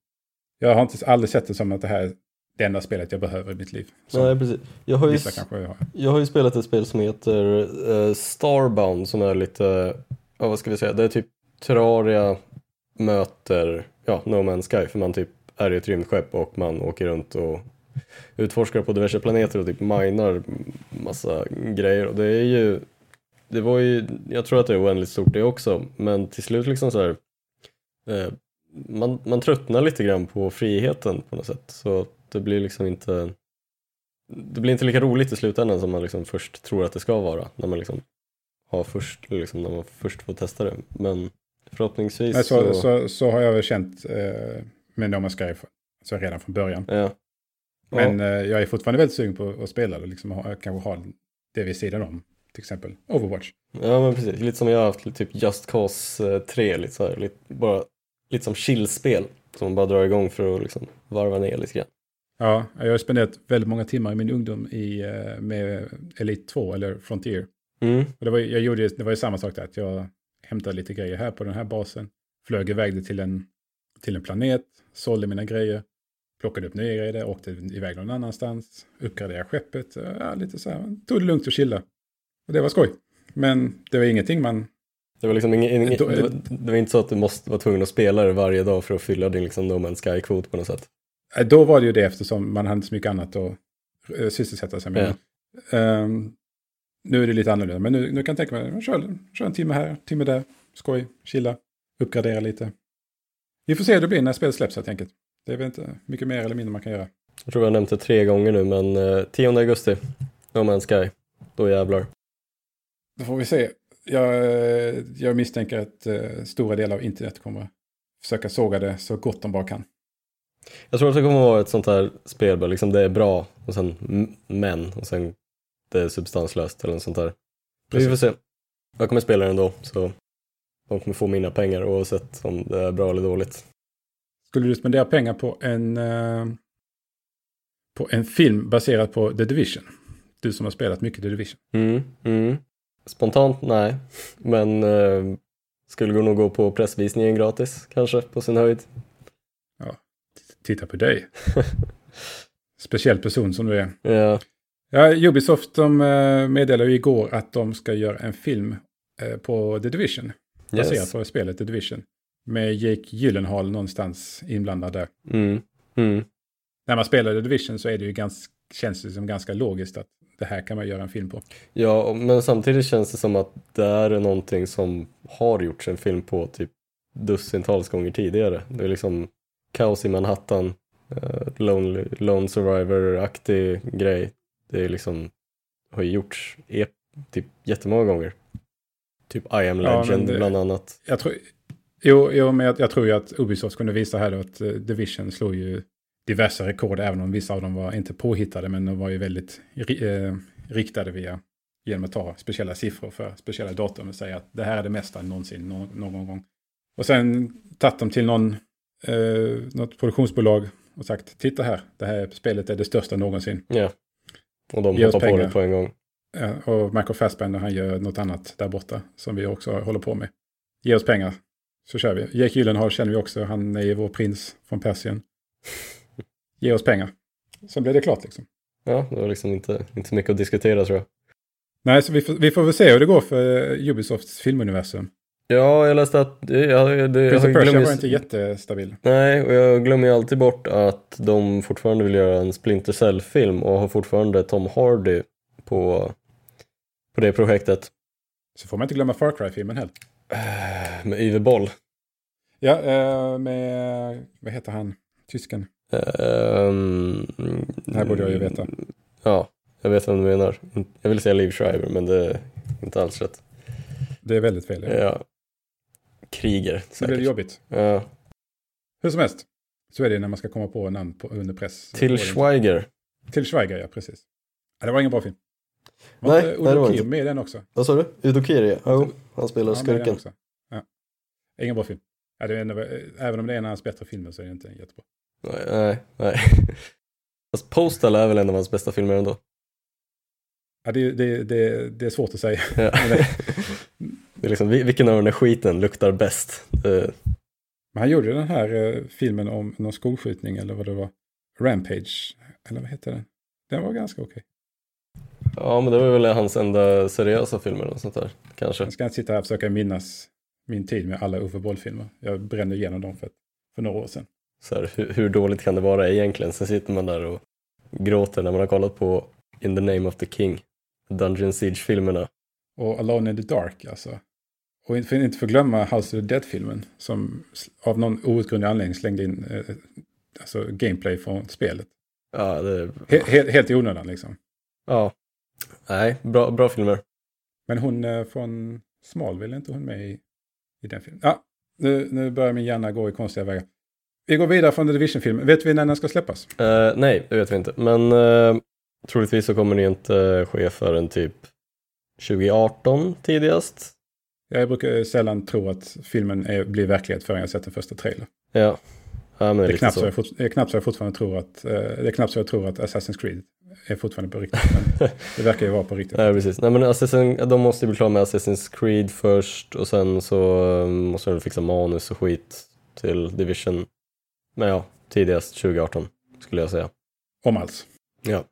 Jag har inte aldrig sett det som att det här är det enda spelet jag behöver i mitt liv. Nej, precis. Jag har, ju, jag, jag har ju spelat ett spel som heter uh, Starbound som är lite, ja, vad ska vi säga, det är typ Terraria möter ja, No Man's Sky för man typ är i ett rymdskepp och man åker runt och utforskar på diverse planeter och typ minar massa grejer och det är ju det var ju, jag tror att det är oändligt stort det också men till slut liksom så här eh, man, man tröttnar lite grann på friheten på något sätt så det blir liksom inte det blir inte lika roligt i slutändan som man liksom först tror att det ska vara när man liksom har först, liksom när man först får testa det men Förhoppningsvis Nej, så, så... Så, så, har jag väl känt eh, med No Man's Sky alltså redan från början. Ja. Men ja. Eh, jag är fortfarande väldigt sugen på att spela det, liksom, ha, kanske ha det vid sidan om. Till exempel Overwatch. Ja men precis, lite som jag har haft typ Just Cause 3, eh, lite, så här, lite, bara, lite som chillspel. Som man bara drar igång för att liksom varva ner lite grann. Ja, jag har spenderat väldigt många timmar i min ungdom i, eh, med Elite 2 eller Frontier. Mm. Och det, var, jag gjorde, det var ju samma sak där, att jag hämtade lite grejer här på den här basen, flög iväg det till en, till en planet, sålde mina grejer, plockade upp nya grejer åkte iväg någon annanstans, uppgraderade skeppet, ja, lite så här, tog det lugnt och chilla. Och det var skoj. Men det var ingenting man... Det var, liksom ingen, ingen, det, var, det var inte så att du måste vara tvungen att spela det varje dag för att fylla din liksom, No Man's Sky-kvot på något sätt? Då var det ju det eftersom man hade så mycket annat att uh, sysselsätta sig med. Ja. Um, nu är det lite annorlunda, men nu, nu kan jag tänka mig, kör, kör en timme här, timme där, skoj, chilla, uppgradera lite. Vi får se hur det blir när spelet släpps helt enkelt. Det är väl inte mycket mer eller mindre man kan göra. Jag tror jag nämnt det tre gånger nu, men eh, 10 augusti, No Man's Sky, då jävlar. Då får vi se. Jag, eh, jag misstänker att eh, stora delar av internet kommer försöka såga det så gott de bara kan. Jag tror att det kommer vara ett sånt här spel, liksom det är bra och sen men och sen det är substanslöst eller något sånt där. Precis. Vi får se. Jag kommer spela den då, så de kommer få mina pengar oavsett om det är bra eller dåligt. Skulle du spendera pengar på en, uh, på en film baserad på The Division? Du som har spelat mycket The Division. Mm, mm. Spontant nej, men uh, skulle nog gå på pressvisningen gratis kanske på sin höjd. Ja, titta på dig. (laughs) Speciell person som du är. Ja. Ja, Ubisoft de eh, meddelade igår att de ska göra en film eh, på The Division. Baserat yes. på spelet The Division. Med Jake Gyllenhaal någonstans inblandad där. Mm. Mm. När man spelar The Division så är det ju ganska, känns det som ganska logiskt att det här kan man göra en film på. Ja, men samtidigt känns det som att det är någonting som har gjorts en film på typ dussintals gånger tidigare. Det är liksom Kaos i Manhattan, uh, Lone, Lone Survivor-aktig grej. Det är liksom, har ju gjorts e typ jättemånga gånger. Typ I am legend ja, det, bland annat. Jag tror, jo, jo, men jag, jag, tror ju att Ubisoft kunde visa här då att uh, Division slog ju diverse rekord, även om vissa av dem var inte påhittade, men de var ju väldigt uh, riktade via genom att ta speciella siffror för speciella datum och säga att det här är det mesta någonsin no någon gång. Och sen tagit dem till någon, eh, något produktionsbolag och sagt titta här, det här spelet är det största någonsin. Ja. Och de hoppar på det på en gång. Ja, och Michael Fassbender han gör något annat där borta som vi också håller på med. Ge oss pengar så kör vi. Jake Gyllenhaal känner vi också, han är ju vår prins från Persien. Ge oss pengar. Så blir det klart liksom. Ja, det var liksom inte, inte mycket att diskutera tror jag. Nej, så vi får, vi får väl se hur det går för Ubisofts filmuniversum. Ja, jag läste att... Ja, det, det, Prince of jag glömmer- var inte jättestabil. Nej, och jag glömmer ju alltid bort att de fortfarande vill göra en Splinter Cell-film och har fortfarande Tom Hardy på, på det projektet. Så får man inte glömma Far Cry-filmen heller. Med Yve Boll. Ja, eh, med, vad heter han, tysken? Ehm, Det här borde jag ju veta. Ja, jag vet vad du menar. Jag vill säga Liv Schreiber, men det är inte alls rätt. Det är väldigt fel. Ja. Ja. Kriger, blir det säkert. jobbigt. Ja. Hur som helst. Så är det när man ska komma på namn på, under press. Till Schweiger. Till Schweiger, ja precis. Ja, det var ingen bra film. Var Nej, inte nej, det var inte. Med i den också? Vad sa du? Udo Kier, jo. Han spelar Ja, skurken. också. Ja. Ingen bra film. Ja, det är ändå, även om det är en av hans bättre filmer så är det inte jättebra. Nej, nej, nej. (laughs) Fast Postal är väl en av hans bästa filmer ändå. Ja, det, det, det, det är svårt att säga. Ja. (laughs) (laughs) Det- är liksom, vil- vilken av den här skiten luktar bäst? Det, Men han gjorde den här eh, filmen om någon skolskjutning eller vad det var. Rampage, eller vad heter den? Den var ganska okej. ja, men det var väl hans enda seriösa film eller något sånt där, kanske. Jag ska inte sitta här och försöka minnas min tid med alla Uffe Boll-filmer. Jag brände igenom dem för, för några år sedan. Så här, hur, hur dåligt kan det vara egentligen? Sen sitter man där och gråter när man har kollat på In the name of the king, Dungeon Siege-filmerna. Och Alone in the Dark alltså. Och inte, inte förglömma House of the Dead-filmen som av någon outgrundlig anledning slängde in eh, alltså gameplay från spelet. Ja, det, He, he, helt i onödan liksom. ja. Nej, bra, bra filmer. Men hon eh, från Smallville, är inte hon med i, i den filmen? Ja, nu, nu börjar min hjärna gå i konstiga vägar. Vi går vidare från The Division-filmen. Vet vi när den ska släppas? Eh, nej, det vet vi inte. Men uh, troligtvis så kommer det inte ske förrän typ 2018 tidigast. Jag brukar sällan tro att filmen är, blir verklighet förrän jag sett den första trailer. Ja, ja det är knappt så. så. jag fort, det är knappt så jag fortfarande tror att, eh, det är knappt så jag tror att Assassin's Creed är fortfarande på riktigt. (laughs) Det verkar ju vara på riktigt. Nej, precis. Nej, men Assassin, de måste ju bli klara med Assassin's Creed först och sen så eh, måste de fixa manus och skit till Division. Men ja, tidigast 2018 skulle jag säga. Om alls. Ja.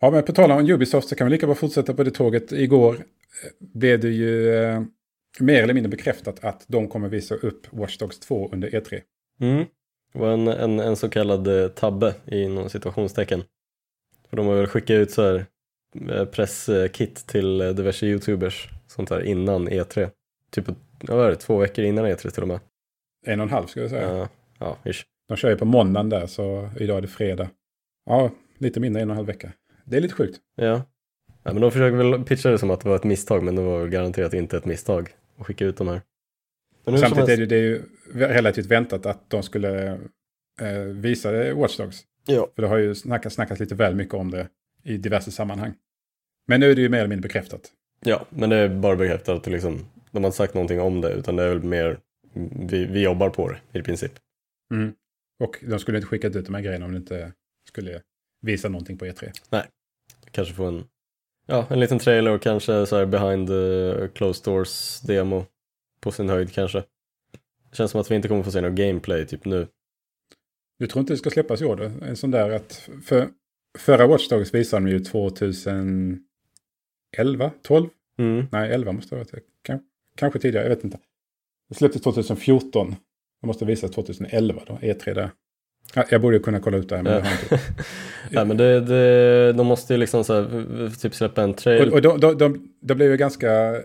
Ja, men på tal om Ubisoft så kan vi lika bra fortsätta på det tåget. Igår eh, blev det ju eh, mer eller mindre bekräftat att de kommer visa upp Watch Dogs 2 under E E3. Mm. Det var en, en, en så kallad eh, tabbe i någon situationstecken. För de har väl skickat ut så här eh, presskit till diverse YouTubers sånt där innan E3. Typ ja, det, två veckor innan E3 till och med. En och en halv skulle jag säga. Ja, ja, ish. De kör ju på måndagen där så idag är det fredag. Ja, lite mindre än en och en halv vecka. Det är lite sjukt. Ja. ja, men de försöker väl pitcha det som att det var ett misstag men det var garanterat inte ett misstag att skicka ut de här. Samtidigt är helst- det, det är ju relativt väntat att de skulle eh, visa Watch Dogs. Ja. För det har ju snackats, snackats lite väl mycket om det i diverse sammanhang. Men nu är det ju mer eller mindre bekräftat. ja, men det är bara bekräftat liksom, de har inte sagt någonting om det utan det är väl mer, vi, vi jobbar på det i princip. Mm. Och de skulle inte skickat ut de här grejerna om det inte skulle visa någonting på E E3. Kanske få en, ja, en liten trailer och kanske så här behind closed doors demo på sin höjd kanske. Det känns som att vi inte kommer få se något gameplay typ nu. Du tror inte det ska släppas i år då? En sån där att för, förra Watch Dogs visade de ju 2011, 12? Mm. Nej, 11 måste det ha varit. Kan, kanske tidigare, jag vet inte. Det släpptes 2014. Det måste visas 2011 då, E3 där. Ja, jag borde kunna kolla ut det här, men Ja. det har jag inte. (laughs) Nej men det, det, de måste ju liksom så här, typ släppa en trailer. Och, och de, de, de, det blev ju ganska,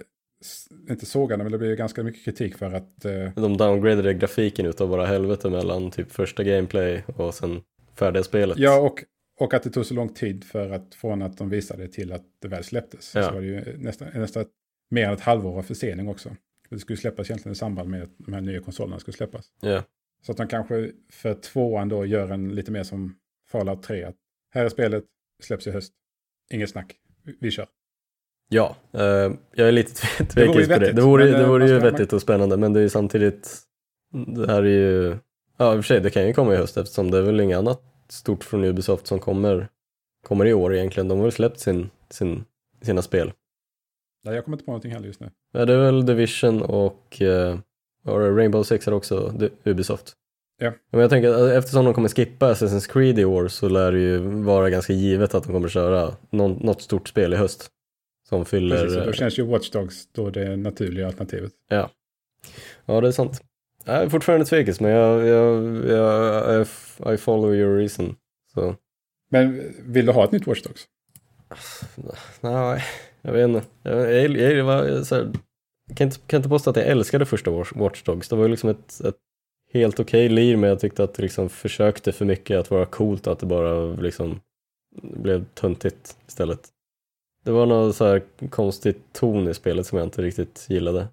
inte sågande, men det blev ju ganska mycket kritik för att eh, De downgradade grafiken utav bara helvete mellan typ första gameplay och sen färdiga spelet. Ja, och, och att det tog så lång tid för att från att de visade till att det väl släpptes. Ja. Så var det ju nästan, nästan mer än ett halvår av försening också. Det skulle släppas egentligen i samband med att de här nya konsolerna skulle släppas. Ja. Så att de kanske för tvåan då gör en lite mer som Fallout 3. Att här är spelet, släpps i höst. Inget snack, vi- kör. Ja, eh, jag är lite (laughs) tvekis på det. vettigt, Det vore, men, det vore ju vettigt och spännande men det är ju samtidigt, det här är ju, ja i och för sig det kan ju komma i höst eftersom det är väl inget annat stort från Ubisoft som kommer, kommer i år egentligen. De har väl släppt sin, sin, sina spel. Nej, jag kommer inte på någonting heller just nu. Ja, det är väl Division och eh, Rainbow Six är också Ubisoft. Ja. Men jag tänker att eftersom de kommer skippa Assassin's Creed i år så lär det ju vara ganska givet att de kommer köra någon, något stort spel i höst. Som fyller... Precis, då eh, känns ju Watch Dogs då det naturliga alternativet. Ja, Ja, det är sant. Jag är fortfarande tvekis, men jag, jag, jag, I, I follow your reason. Så. Men vill du ha ett nytt Watch Dogs? Nej, jag vet inte. Jag, jag, jag, jag, så här, kan, inte, kan inte påstå att jag älskade första Watch Dogs. Det var ju liksom ett, ett helt okej okay lir, men jag tyckte att det liksom försökte för mycket att vara coolt och att det bara liksom blev töntigt istället. Det var någon så här konstig ton i spelet som jag inte riktigt gillade.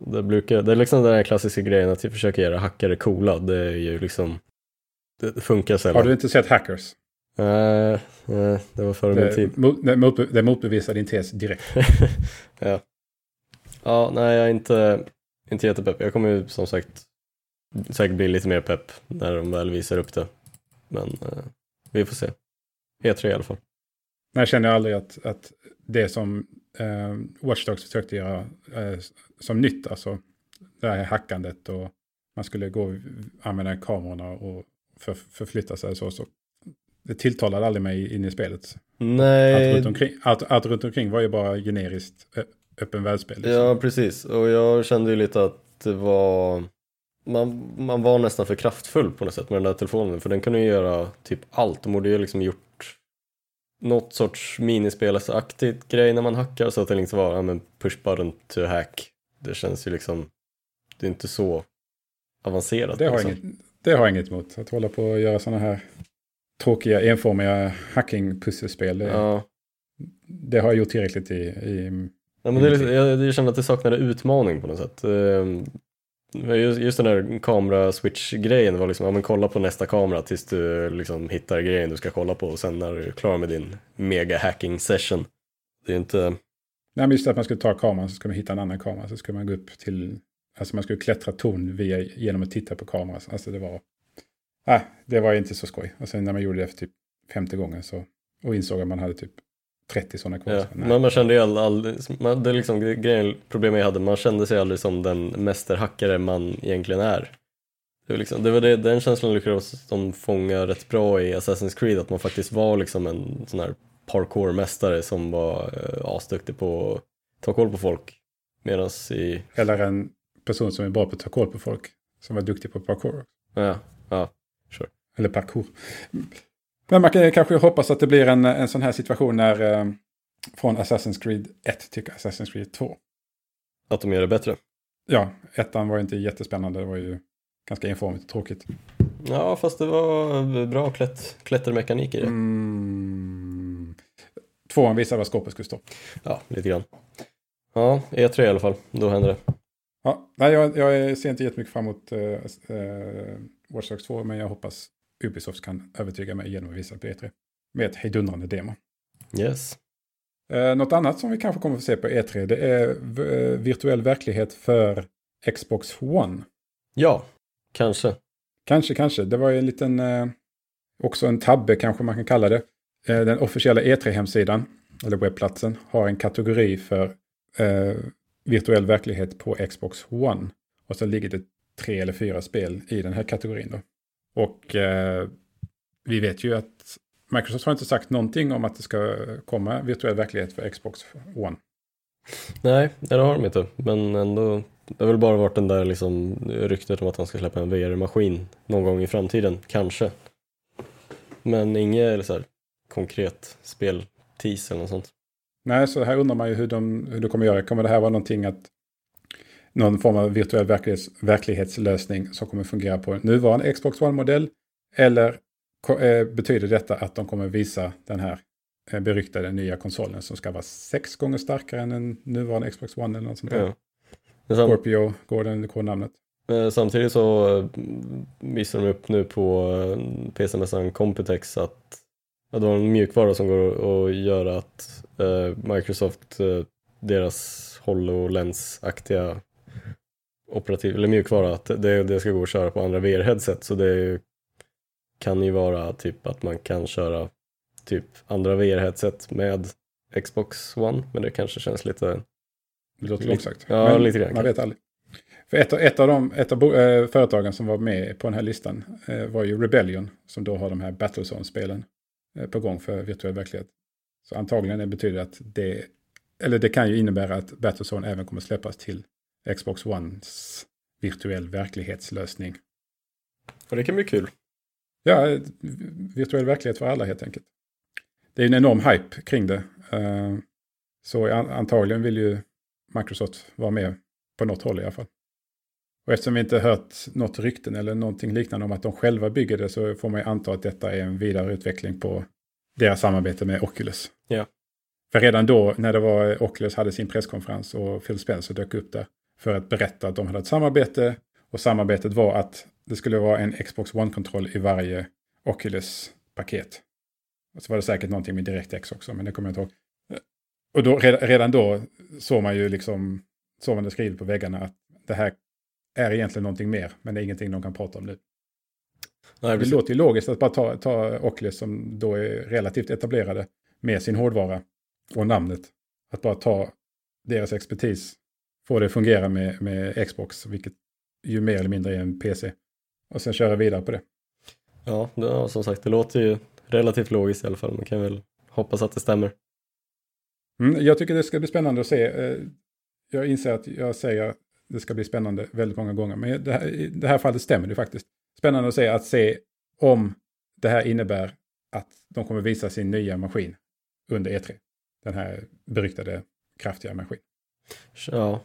Det, brukar, det är liksom den här klassiska grejen att jag försöker göra hackare coola. Det är ju liksom... Det funkar sällan. Har du inte sett Hackers? Nej, nej det var före min tid. Det, mot, det motbevisar din tes direkt. (laughs) ja. Ja, nej jag är inte, inte jättepepp. Jag kommer ju som sagt säkert bli lite mer pepp när de väl visar upp det. Men eh, vi får se. E3 i alla fall. Jag känner aldrig att, att det som eh, Watchdogs försökte göra eh, som nytt, alltså det här hackandet och man skulle gå och använda kamerorna och för, förflytta sig så, så. Det tilltalade aldrig mig in i spelet. Nej. Allt runt omkring, allt, allt runt omkring var ju bara generiskt öppen världsspel. Liksom. Ja, precis. Och jag kände ju lite att det var... Man, man var nästan för kraftfull på något sätt med den där telefonen. För den kunde ju göra typ allt. De borde ju liksom gjort något sorts minispelsaktigt grej när man hackar så att det liksom var ja, men push button to hack. Det känns ju liksom, det är inte så avancerat. Det har, liksom. inget, det har jag inget emot, att hålla på och göra sådana här tråkiga enformiga hacking-pusselspel. Ja. det har jag gjort tillräckligt i, i Ja, men det är, jag, jag kände att det saknade utmaning på något sätt. Ehm, just, just den där kamera-switch-grejen var liksom, ja men kolla på nästa kamera tills du liksom hittar grejen du ska kolla på och sen när du är klar med din mega-hacking-session. Det är inte... Nej, men just att man skulle ta kameran så skulle man hitta en annan kamera så skulle man gå upp till, alltså man skulle klättra torn via, genom att titta på kameran. Alltså det var, nej, det var inte så skoj. Och sen när man gjorde det för typ femte gången så, och insåg att man hade typ 30 sådana kvar. Ja, men man kände ju all, det är liksom grejen, problemet jag hade, man kände sig aldrig som den mästerhackare man egentligen är. Det var, liksom, det var det, den känslan lyckades de fånga rätt bra i Assassin's Creed, att man faktiskt var liksom en sån här parkourmästare som var uh, asduktig på att ta koll på folk. Medans i... Eller en person som är bra på att ta koll på folk, som var duktig på parkour. Ja, ja. Eller parkour. Men man kan kanske hoppas att det blir en, en sån här situation när eh, från Assassin's Creed 1 till Assassin's Creed 2. Att de gör det bättre? Ja, ettan var inte jättespännande. Det var ju ganska informigt och tråkigt. Ja, fast det var bra klätt, klättermekanik i det. Mm. Tvåan visade vad skåpet skulle stå. Ja, lite grann. Ja, E3 i alla fall. Då händer det. Ja, nej, jag, jag ser inte jättemycket fram emot uh, uh, Watch Dogs 2, men jag hoppas Ubisoft kan övertyga mig genom att visa P3 med ett hejdundrande demo. Yes. Eh, något annat som vi kanske kommer att se på E3 det är eh, virtuell verklighet för Xbox One. Ja, kanske. Kanske, kanske. Det var ju en liten, eh, också en tabbe kanske man kan kalla det. Eh, den officiella E3-hemsidan, eller webbplatsen, har en kategori för eh, virtuell verklighet på Xbox One. Och så ligger det tre eller fyra spel i den här kategorin. Då. Och eh, vi vet ju att Microsoft har inte sagt någonting om att det ska komma virtuell verklighet för Xbox One. Nej, det har de inte. Men ändå, det har väl bara varit den där liksom ryktet om att han ska släppa en VR-maskin någon gång i framtiden, kanske. Men inget så här, konkret spel-tease eller något sånt. Nej, så här undrar man ju hur de, hur de kommer göra. Kommer det här vara någonting att någon form av virtuell verklighets, verklighetslösning som kommer fungera på nuvarande Xbox One-modell? Eller eh, betyder detta att de kommer visa den här eh, beryktade nya konsolen som ska vara sex gånger starkare än den nuvarande Xbox One eller något sånt där? Ja. Scorpio går den kodnamnet. Samtidigt så eh, visar de upp nu på PC-mässan Computex att, att de har en mjukvara som går att göra att Microsoft, deras HoloLens-aktiga operativ, eller mjukvara, att det, det ska gå att köra på andra VR-headset. Så det kan ju vara typ att man kan köra typ andra VR-headset med Xbox One, men det kanske känns lite... Det låter långsökt. Ja, men lite grann. Man vet aldrig. För ett, ett av de ett av bo, äh, företagen som var med på den här listan äh, var ju Rebellion, som då har de här Battlezone-spelen äh, på gång för virtuell verklighet. Så antagligen det betyder att det, eller det kan ju innebära att Battlezone även kommer släppas till Xbox Ones virtuell verklighetslösning. Och det kan bli kul. Ja, virtuell verklighet för alla helt enkelt. Det är en enorm hype kring det. Uh, så antagligen vill ju Microsoft vara med på något håll i alla fall. Och eftersom vi inte hört något rykten eller någonting liknande om att de själva bygger det så får man ju anta att detta är en vidareutveckling på deras samarbete med Oculus. Ja. För redan då när det var Oculus hade sin presskonferens och Phil Spencer dök upp där för att berätta att de hade ett samarbete och samarbetet var att det skulle vara en Xbox One-kontroll i varje Oculus-paket. Och så var det säkert någonting med DirectX också, men det kommer jag inte ihåg. Och då, redan då såg man ju liksom, såg man det skrivet på väggarna att det här är egentligen någonting mer, men det är ingenting de kan prata om nu. Nej, det låter ju logiskt att bara ta, ta Oculus som då är relativt etablerade med sin hårdvara och namnet. Att bara ta deras expertis, få det att fungera med, med Xbox, vilket ju mer eller mindre är en PC. Och sen köra vidare på det. Ja, det, som sagt, det låter ju relativt logiskt i alla fall. Man kan väl hoppas att det stämmer. Mm, jag tycker det ska bli spännande att se. Eh, jag inser att jag säger att det ska bli spännande väldigt många gånger. Men det här, i det här fallet stämmer det faktiskt. Spännande att se, att se om det här innebär att de kommer visa sin nya maskin under E3. Den här beryktade kraftiga maskin. Ja,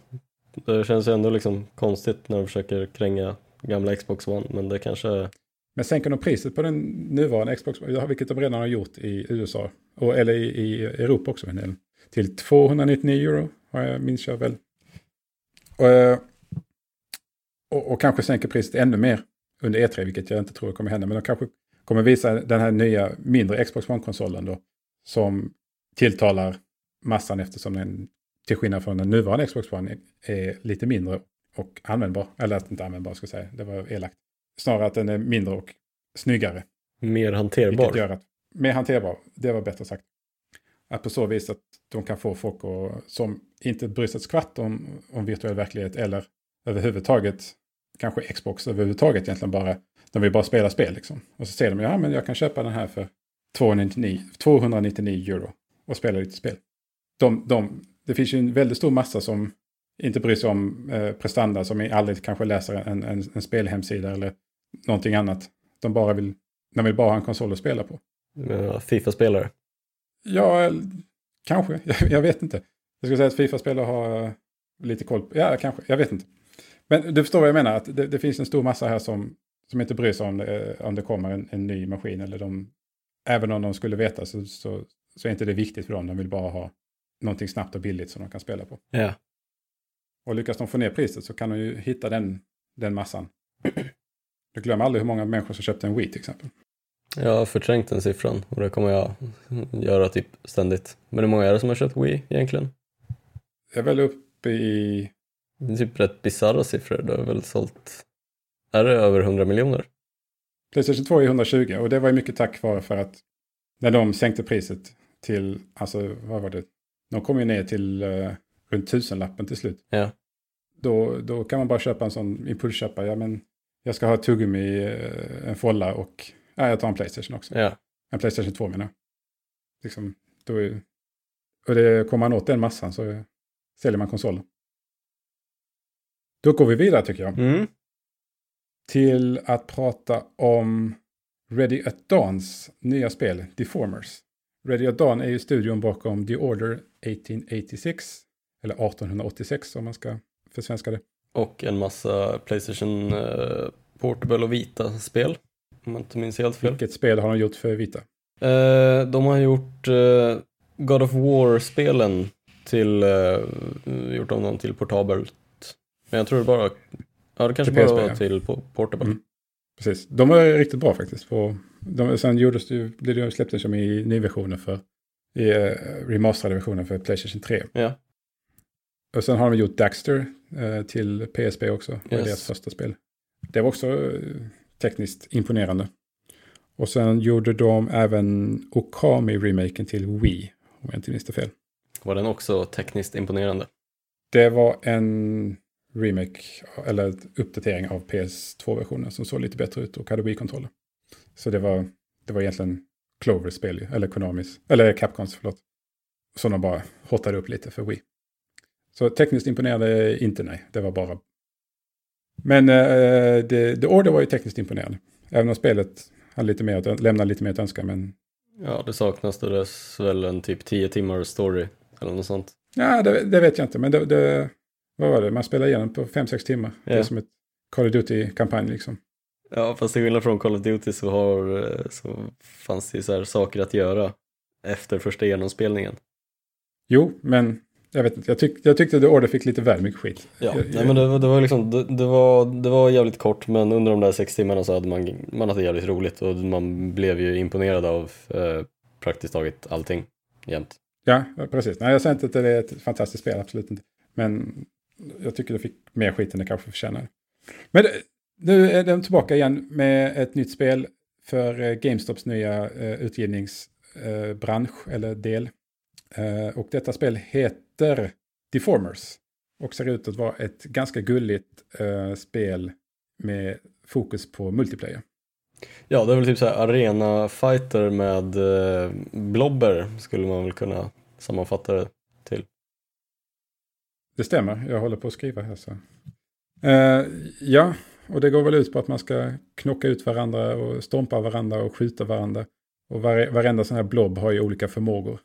det känns ju ändå liksom konstigt när de försöker kränga gamla Xbox One, men det kanske... Men sänker de priset på den nuvarande Xbox One, vilket de redan har gjort i USA, och, eller i, i Europa också, en till 299 euro, har jag minns jag väl. Och, eh, och, och, kanske sänker priset ännu mer under E3, vilket jag inte tror kommer hända, men de kanske kommer visa den här nya mindre Xbox One-konsolen då, som tilltalar massan eftersom den till skillnad från den nuvarande Xbox One är lite mindre och användbar. Eller inte användbar ska jag säga, det var elakt. Snarare att den är mindre och snyggare. Mer hanterbar. Gör att, mer hanterbar, det var bättre sagt. Att på så vis att de kan få folk och, som inte bryr sig ett skvatt om, om virtuell verklighet eller överhuvudtaget, kanske Xbox överhuvudtaget egentligen bara, de vill bara spela spel liksom. Och så säger de, ja men jag kan köpa den här för 299, 299 euro och spela lite spel. De, de, det finns ju en väldigt stor massa som inte bryr sig om eh, prestanda, som aldrig kanske läser en, en, en spelhemsida eller någonting annat. De bara vill, de vill bara ha en konsol att spela på. Fifa-spelare? Ja, kanske. (laughs) Jag, jag, vet inte. Jag skulle säga att Fifa-spelare har uh, lite koll på, ja kanske, jag vet inte. Men du förstår vad jag menar, att det, det finns en stor massa här som, som inte bryr sig om det, om det kommer en, en ny maskin. Eller de, även om de skulle veta så, så, så är inte det viktigt för dem. De vill bara ha någonting snabbt och billigt som de kan spela på. Ja. Och lyckas de få ner priset så kan de ju hitta den, den massan. Du glömmer aldrig hur många människor som köpte en Wii till exempel. Jag har förträngt den siffran och det kommer jag göra typ ständigt. Men hur många är det som har köpt Wii egentligen? Jag är väl uppe i... Det är typ rätt bisarra siffror. Du har väl sålt... Är det över 100 miljoner? Playstation 2 är 120 och det var ju mycket tack vare för att när de sänkte priset till, alltså vad var det? De kom ju ner till uh, runt tusenlappen till slut. Ja. Då, då kan man bara köpa en sån impulsköpa. Ja, men jag ska ha tuggummi, uh, en folla och ja, jag tar en Playstation också. Ja. En Playstation 2 menar jag. Liksom, då är, och det, kommer man åt den massan så säljer man konsolen. Då går vi vidare tycker jag. Mm. Till att prata om Ready at Dawns nya spel, Deformers. At Dawn är ju studion bakom The Order 1886. Eller 1886 om man ska försvenska det. Och en massa Playstation uh, Portable och Vita-spel. Om jag inte minns helt fel. Vilket spel har de gjort för Vita? Uh, de har gjort uh, God of War-spelen till, gjort om dem till portabelt. Men jag tror det bara, ja det kanske bara var till Portable. Mm. Precis, de var riktigt bra faktiskt. På, de, sen gjordes det ju, det de släpptes som i nyversioner för, i uh, remasterade versioner för Playstation 3. Ja. Och sen har de gjort Daxter uh, till PSP också, det yes. deras första spel. Det var också uh, tekniskt imponerande. Och sen gjorde de även Okami-remaken till Wii, om jag inte minns det fel. Var den också tekniskt imponerande? Det var en remake, eller uppdatering av PS2-versionen som såg lite bättre ut och hade Wii-kontroller. Så det var, det var egentligen Clovers spel, eller Konamis, eller Capcoms, förlåt. Som de bara hottade upp lite för Wii. Så tekniskt imponerade inte, nej. Det var bara... Men uh, The, The Order var ju tekniskt imponerande. Även om spelet hade lite mer att, lämnade lite mer att önska, men... Ja, det saknas det väl en typ 10 timmar story eller något sånt. Ja, det, det vet jag inte, men det, det, vad var det? Man spelar igenom på 5-6 timmar. Ja. Det är som ett Call of Duty-kampanj liksom. Ja, fast till skillnad från Call of Duty så, har, så fanns det ju så här saker att göra efter första genomspelningen. Jo, men jag vet inte, jag, tyck, jag tyckte The Order fick lite väl mycket skit. Ja, jag, nej, men det, det, var liksom, det, det, var, det var jävligt kort men under de där sex timmarna så hade man, man hade jävligt roligt och man blev ju imponerad av eh, praktiskt taget allting jämt. Ja, precis. Nej, jag säger inte att det är ett fantastiskt spel, absolut inte. Men jag tycker det fick mer skit än det kanske förtjänar. Men nu är de tillbaka igen med ett nytt spel för eh, GameStops nya uh, utgivningsbransch uh, eller del. Och detta spel heter Deformers. Och ser ut att vara ett ganska gulligt spel med fokus på multiplayer. Ja, det är väl typ så här arena fighter med blobber skulle man väl kunna sammanfatta det till. Det stämmer, jag håller på att skriva här så. ja, och det går väl ut på att man ska knocka ut varandra och stompa varandra och skjuta varandra. Och var, varenda sån här blob har ju olika förmågor.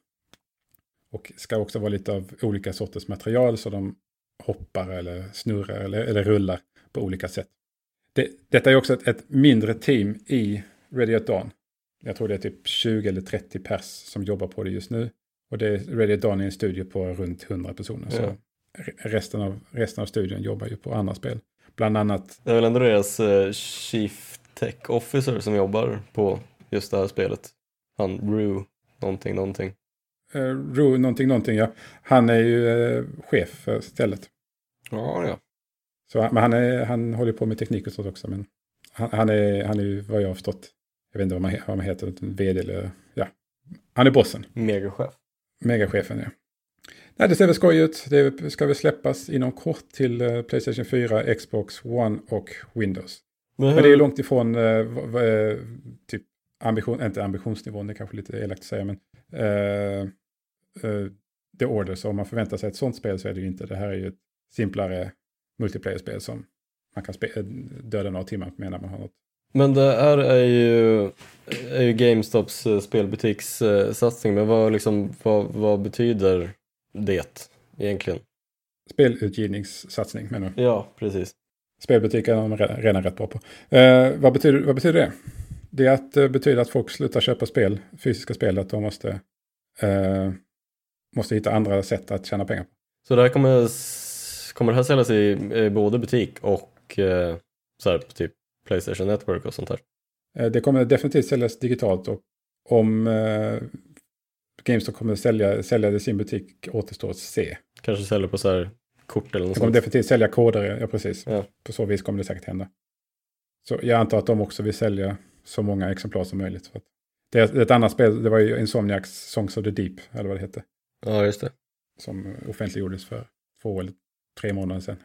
Och ska också vara lite av olika sorters material så de hoppar eller snurrar eller, eller rullar på olika sätt. Det, detta är också ett, ett, mindre team i Ready at Dawn. Jag tror det är typ 20 eller 30 pers som jobbar på det just nu. Och det är Ready at Dawn är en studio på runt 100 personer. Ja. Så resten av, resten av studion jobbar ju på andra spel bland annat. Det är väl ändå deras uh, Chief Tech Officer som jobbar på just det här spelet. Han Rue någonting någonting. Uh, Rue någonting någonting ja. Han är ju uh, chef för stället. Ja, ja. Så, men han, är, han håller på med teknik och sånt också. Men han, han, är, han är ju vad jag har förstått. Jag vet inte vad man, vad man heter, vd eller ja. Han är bossen. Megachef. Megachefen ja. Nej, det ser väl skoj ut. Det ska väl släppas inom kort till uh, Playstation 4, Xbox One och Windows. Men, men det är långt ifrån uh, typ ambition, inte ambitionsnivån, det är kanske lite elakt att säga, men uh, The Order. Så om man förväntar sig ett sånt spel så är det ju inte. Det här är ju ett simplare multiplayer-spel som man kan döda några timmar medan man har något. Men det här är ju, är ju GameStops spelbutikssatsning, men vad, liksom, vad, vad betyder det egentligen. Spelutgivningssatsning menar du? Ja, precis. Spelbutiker är de redan rätt bra på. Eh, vad, betyder, vad betyder det? Det är att, eh, betyder att folk slutar köpa spel, fysiska spel, att de måste, eh, måste hitta andra sätt att tjäna pengar. Så det här kommer, kommer det här säljas i, både butik och eh, så här, typ Playstation Network och sånt där? Eh, det kommer definitivt säljas digitalt och om eh, GameStop kommer sälja, sälja i sin butik återstår att se. Kanske säljer på så här kort eller något De kommer definitivt sälja koder, ja precis. Ja. På så vis kommer det säkert hända. Så jag antar att de också vill sälja så många exemplar som möjligt. För det är ett annat spel, det var ju Insomniacs Songs of the Deep, eller vad det hette. Ja, just det. Som offentliggjordes för två eller tre månader sedan.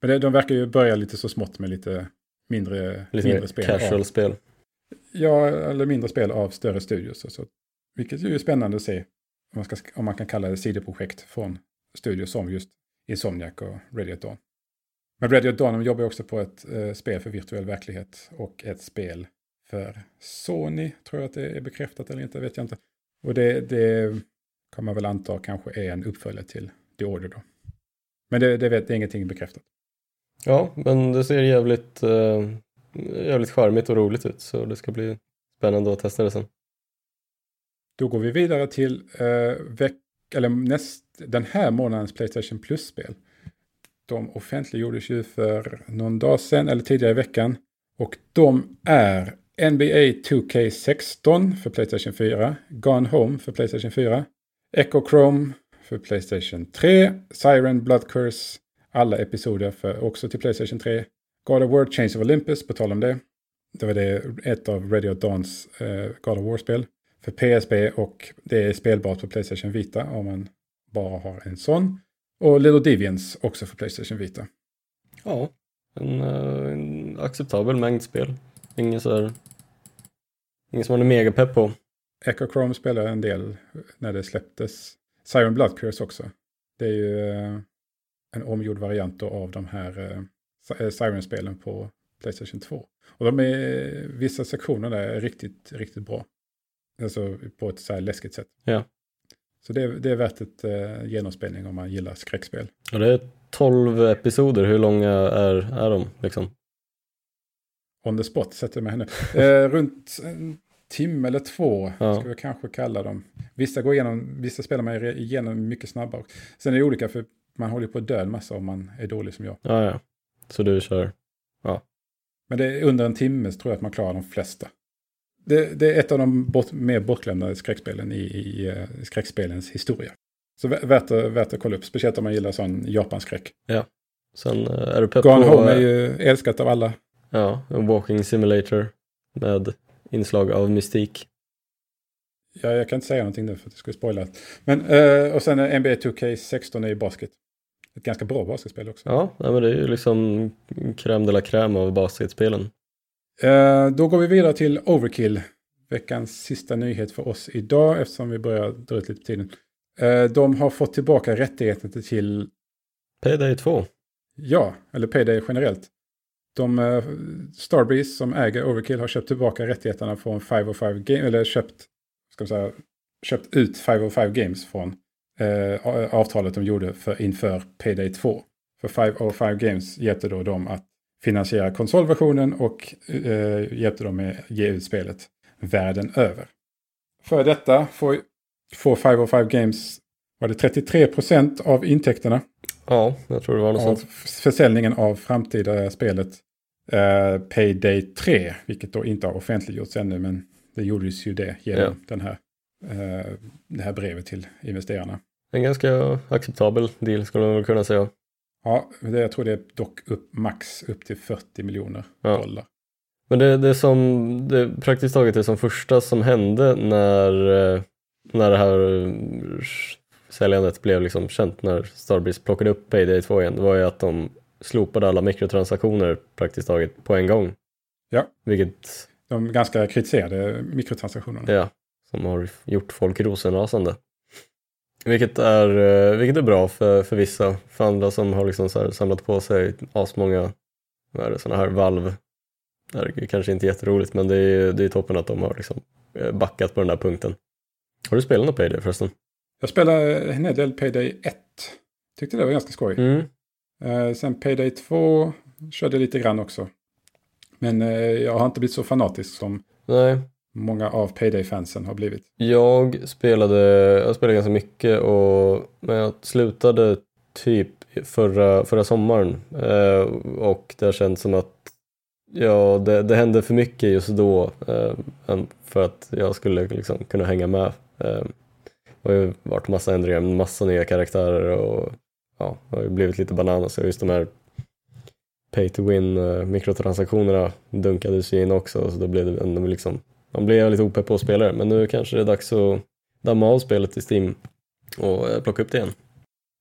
Men det, de verkar ju börja lite så smått med lite mindre, lite mindre spel. Casual spel. Ja, eller mindre spel av större studios. Så vilket ju är spännande att se om man, ska, om man kan kalla det sidoprojekt från studier som just Insomniac och Radio Dawn. Men Radio Dawn jobbar också på ett eh, spel för virtuell verklighet och ett spel för Sony, tror jag att det är bekräftat eller inte, vet jag inte. Och det, det kan man väl anta kanske är en uppföljare till The Order då. Men det, det, vet, det är ingenting bekräftat. Ja, men det ser jävligt, eh, jävligt charmigt och roligt ut så det ska bli spännande att testa det sen. Då går vi vidare till uh, veck eller näst, den här månadens Playstation Plus-spel. De offentliggjordes ju för någon dag sedan eller tidigare i veckan. Och de är NBA 2K16 för Playstation 4, Gone Home för Playstation 4, Echo Chrome för Playstation 3, Siren Blood Curse, alla episoder för också till Playstation 3, God of War Chains of Olympus, på tal om det. Det var det ett av Radio Dawns uh, God of War-spel för PSP och det är spelbart på Playstation Vita om man bara har en sån. Och Little Deviants också för Playstation Vita. Ja, en, uh, en acceptabel mängd spel. Ingen så här, ingen som man är mega pepp på. Echo Chrome spelade en del när det släpptes. Siren Blood Curse också. Det är ju uh, en omgjord variant av de här eh, Siren-spelen på Playstation 2. Och de är, vissa sektioner där är riktigt, riktigt bra. Alltså på ett så här läskigt sätt. Ja. Så det, det är värt ett eh, genomspelning om man gillar skräckspel. Och det är 12 episoder, hur långa är, är de liksom? On the spot sätter jag mig henne. Eh, runt en timme eller två Ja. ska vi kanske kalla dem. Vissa går igenom, vissa spelar man igenom mycket snabbare. Sen är det olika för man håller på att dö en massa om man är dålig som jag. Ja, ja. Så du kör? Men det är under en timme så tror jag att man klarar de flesta. Det, det är ett av de bort, mer bortglömda skräckspelen i, i eh, skräckspelens historia. Så vä- värt, värt att kolla upp, speciellt om man gillar sån japanskräck. Sen eh, är du pepp Gone på Home är eh, ju älskat av alla. ja, en walking simulator med inslag av mystik. Ja, jag kan inte säga någonting nu för att det skulle spoila. Men, och sen är NBA 2K16 är ju basket. Ett ganska bra basketspel också. Ja, men det är ju liksom crème de la crème av basketspelen. Eh, då går vi vidare till Overkill. Veckans sista nyhet för oss idag eftersom vi börjar dra ut lite på tiden. Eh, de har fått tillbaka rättigheten till, Payday 2. ja, eller Payday generellt. De, eh, Starbreeze som äger Overkill har köpt tillbaka rättigheterna från 505 Games, eller köpt, ska man säga, köpt ut 505 Games från eh, avtalet de gjorde för, inför Payday 2. För 505 Games hjälpte då dem att finansiera konsolversionen och eh, hjälpte dem med att ge ut spelet världen över. För detta får, får 505 Games var det 33 procent av intäkterna Ja, jag tror det var något av sånt. försäljningen av framtida spelet eh, Payday 3, vilket då inte har offentliggjorts ännu, men det gjordes ju det genom Ja. den här, eh, det här brevet till investerarna. En ganska acceptabel deal skulle man väl kunna säga. Ja, det, jag tror det är dock upp, max upp till 40 miljoner Ja. dollar. Men det, det som, det praktiskt taget det som första som hände när, eh, när det här eh, säljandet blev liksom känt, när Starbreeze plockade upp Payday 2 igen, det var ju att de slopade alla mikrotransaktioner praktiskt taget på en gång. Ja. Vilket, De ganska kritiserade mikrotransaktionerna. ja, som har gjort folk rosenrasande. Vilket är, eh, vilket är bra för, för vissa, för andra som har liksom så här samlat på sig asmånga sådana här valv. Det är kanske inte jätteroligt men det är, det är toppen att de har liksom eh, backat på den där punkten. Har du spelat något Payday förresten? Jag spelade en hel del Payday 1. Tyckte det var ganska skoj. Mm. Eh, sen Payday 2 körde lite grann också. Men eh, jag har inte blivit så fanatisk som Nej, många av Payday-fansen har blivit. jag spelade, jag spelade ganska mycket och men jag slutade typ förra, förra sommaren eh, och det har känts som att ja, det, det hände för mycket just då eh, för att jag skulle liksom kunna hänga med. Eh, det har ju varit massa ändringar, massa nya karaktärer och ja, det har ju blivit lite bananas just de här pay to win eh, mikrotransaktionerna dunkades ju in också så då blev det ändå liksom man blev lite opepp på att spela det men nu kanske det är dags att damma av spelet i Steam och eh, plocka upp det igen.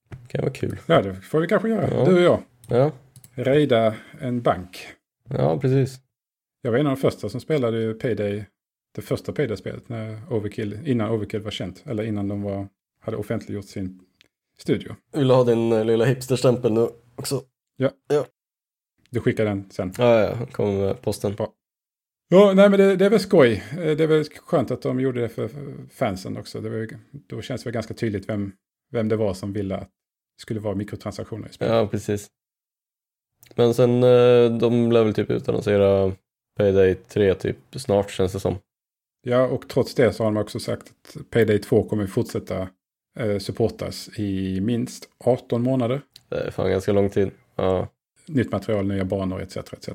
Det kan vara kul. Ja, det får vi kanske göra. Ja. Du och jag. Ja, Rejda en bank. ja precis. Jag var en av de första som spelade ju Payday. Det första Payday-spelet när Overkill, innan Overkill var känt. Eller innan de var, hade offentliggjort sin studio. Vill du ha din eh, lilla hipsterstämpel nu också? Du skickar den sen. Ja, ja, ja. kommer med posten. Ja, nej men det, det är väl skoj. Eh, Det är väl skönt att de gjorde det för fansen också. Det var, då känns det väl ganska tydligt vem, vem det var som ville att det skulle vara mikrotransaktioner i spelet. Ja, precis. Men sen, eh, de lär väl typ utannonsera Payday 3 typ snart känns det som. Ja, och trots det så har de också sagt att Payday 2 kommer fortsätta eh, supportas i minst 18 månader. Det är fan ganska lång tid. Ja, Nytt material, nya banor etc. etc.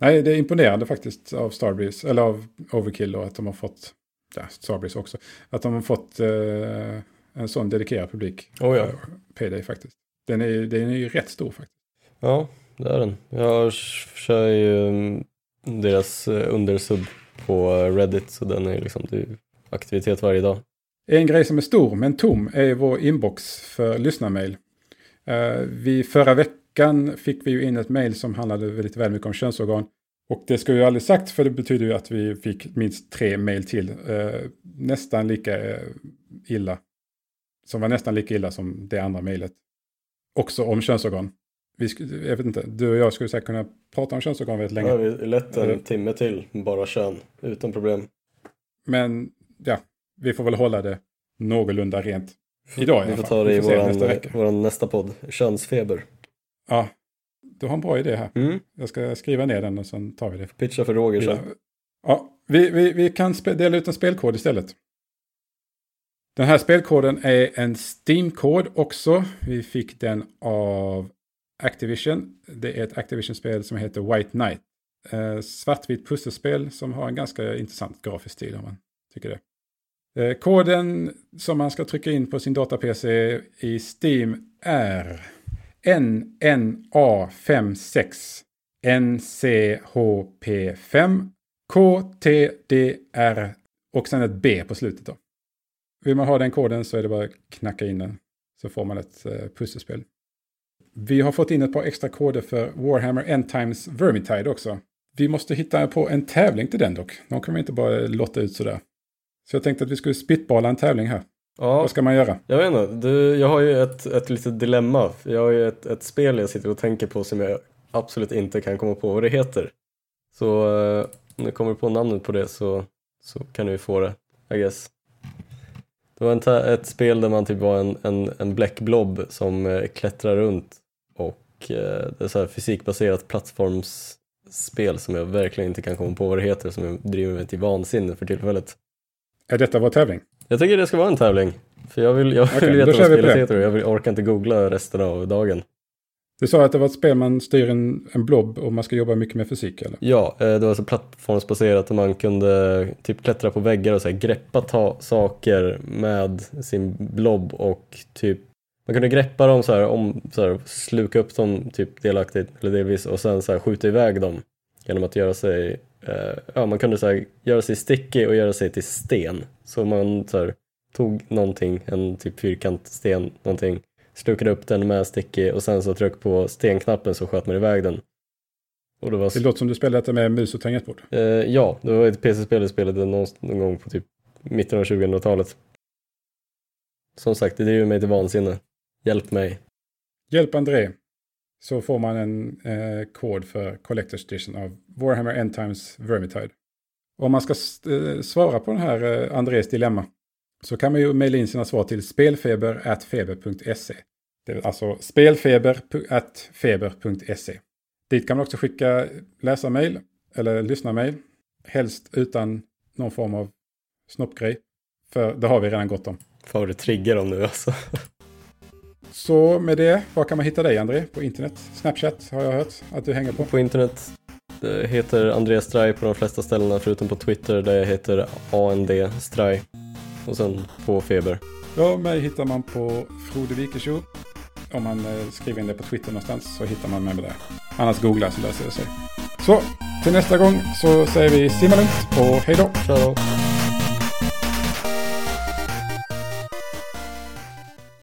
Nej, det är imponerande faktiskt av Starbreeze, eller av Overkill och att de har fått, ja, Starbreeze också, att de har fått eh, en sån dedikerad publik. Oh ja. för Payday faktiskt. Den är, den är ju rätt stor faktiskt. ja det är den. Jag kör ju mm, deras eh, undersub på eh, Reddit så den är liksom är aktivitet varje dag. En grej som är stor men tom är vår inbox för lyssnarmail. Uh, vi förra veckan fick vi ju in ett mail som handlade väldigt väl mycket om könsorgan. Och det ska ju aldrig sagt för det betyder ju att vi fick minst tre mail till. eh, nästan lika eh, illa. Som var nästan lika illa som det andra mejlet. också om könsorgan. Vi jag vet inte, du och jag skulle säkert kunna prata om könsorgan väldigt länge. Ja, vi lätt en Mm. timme till, bara kön, utan problem. Men ja, vi får väl hålla det någorlunda rent. Idag i Vi alla får fall. ta det i Vi får våran, nästa vecka. våran nästa podd, könsfeber. Ja, du har en bra idé här. Mm. Jag ska skriva ner den och sen tar vi det. Pitcha för Roger sen. Ja, vi, vi, vi kan dela ut en spelkod istället. Den här spelkoden är en Steam-kod också. Vi fick den av Activision. Det är ett Activision-spel som heter White Knight. Eh, svartvitt pusselspel som har en ganska intressant grafisk stil om man tycker det. Eh, koden som man ska trycka in på sin data-PC i Steam är NNA56 NCHP5 KTDR och sen ett B på slutet då. Vill man ha den koden så är det bara att knacka in den. Så får man ett eh, pusselspel. Vi har fått in ett par extra koder för Warhammer End Times Vermintide också. Vi måste hitta på en tävling till den dock. De kan vi inte bara lotta ut sådär. Så jag tänkte att vi skulle spitballa en tävling här. Ja, Vad ska man göra? jag vet inte. Du, jag har ju ett, ett litet dilemma. Jag har ju ett, ett spel jag sitter och tänker på som jag absolut inte kan komma på vad det heter. Så eh, om du kommer på namnet på det så, så kan du ju få det, I guess. Det var en ett spel där man typ var en, en, en bläckblob som eh, klättrar runt och eh, det är så här fysikbaserat plattformsspel som jag verkligen inte kan komma på vad det heter som driver mig till vansinne för tillfället. Är detta vår tävling? Jag tycker det ska vara en tävling. För jag vill, jag vill då veta vad spelet heter och jag vill, orkar inte googla resten av dagen. Du sa att det var ett spel man styr en, en blob och man ska jobba mycket med fysik eller? Ja, eh, det var så plattformsbaserat och man kunde typ klättra på väggar och så här, greppa ta saker med sin blob och typ man kunde greppa dem så här, om, så här, sluka upp dem typ delaktigt eller delvis och sen så här, skjuta iväg dem genom att göra sig, ja man kunde så här, göra sig sticky och göra sig till sten. Så man så här, tog någonting, en typ fyrkantsten, någonting, slukade upp den med sticky och sen så tryck på stenknappen så sköt man iväg den. Och det var Det låter som du spelar detta med mus och tangentbord. Eh, ja, det var ett PC-spel jag spelade någon, någon gång på typ mitten av 2000-talet. Som sagt, det driver mig till vansinne. Hjälp mig. Hjälp André. Så får man en eh, kod för Collector's Edition av Warhammer End Times Vermintide. Om man ska eh, svara på den här eh, Andrés dilemma så kan man ju mejla in sina svar till spelfeber.feber.se. Det är alltså spelfeber.feber.se. Dit kan man också skicka läsarmail eller lyssnarmail. Helst utan någon form av snoppgrej. För det har vi redan gott om. Fan vad det triggar dem nu alltså. (laughs) Så med det, var kan man hitta dig André? På internet? Snapchat har jag hört att du hänger på. På internet det heter Andreas Straj på de flesta ställena förutom på Twitter där jag heter AND Straj. Och sen på Feber. Ja, mig hittar man på Frode Wikesjö. Om man eh, skriver in det på Twitter någonstans så hittar man mig där. Annars googla så löser det sig. Så, till nästa gång så säger vi simma lugnt och hej då! Ciao!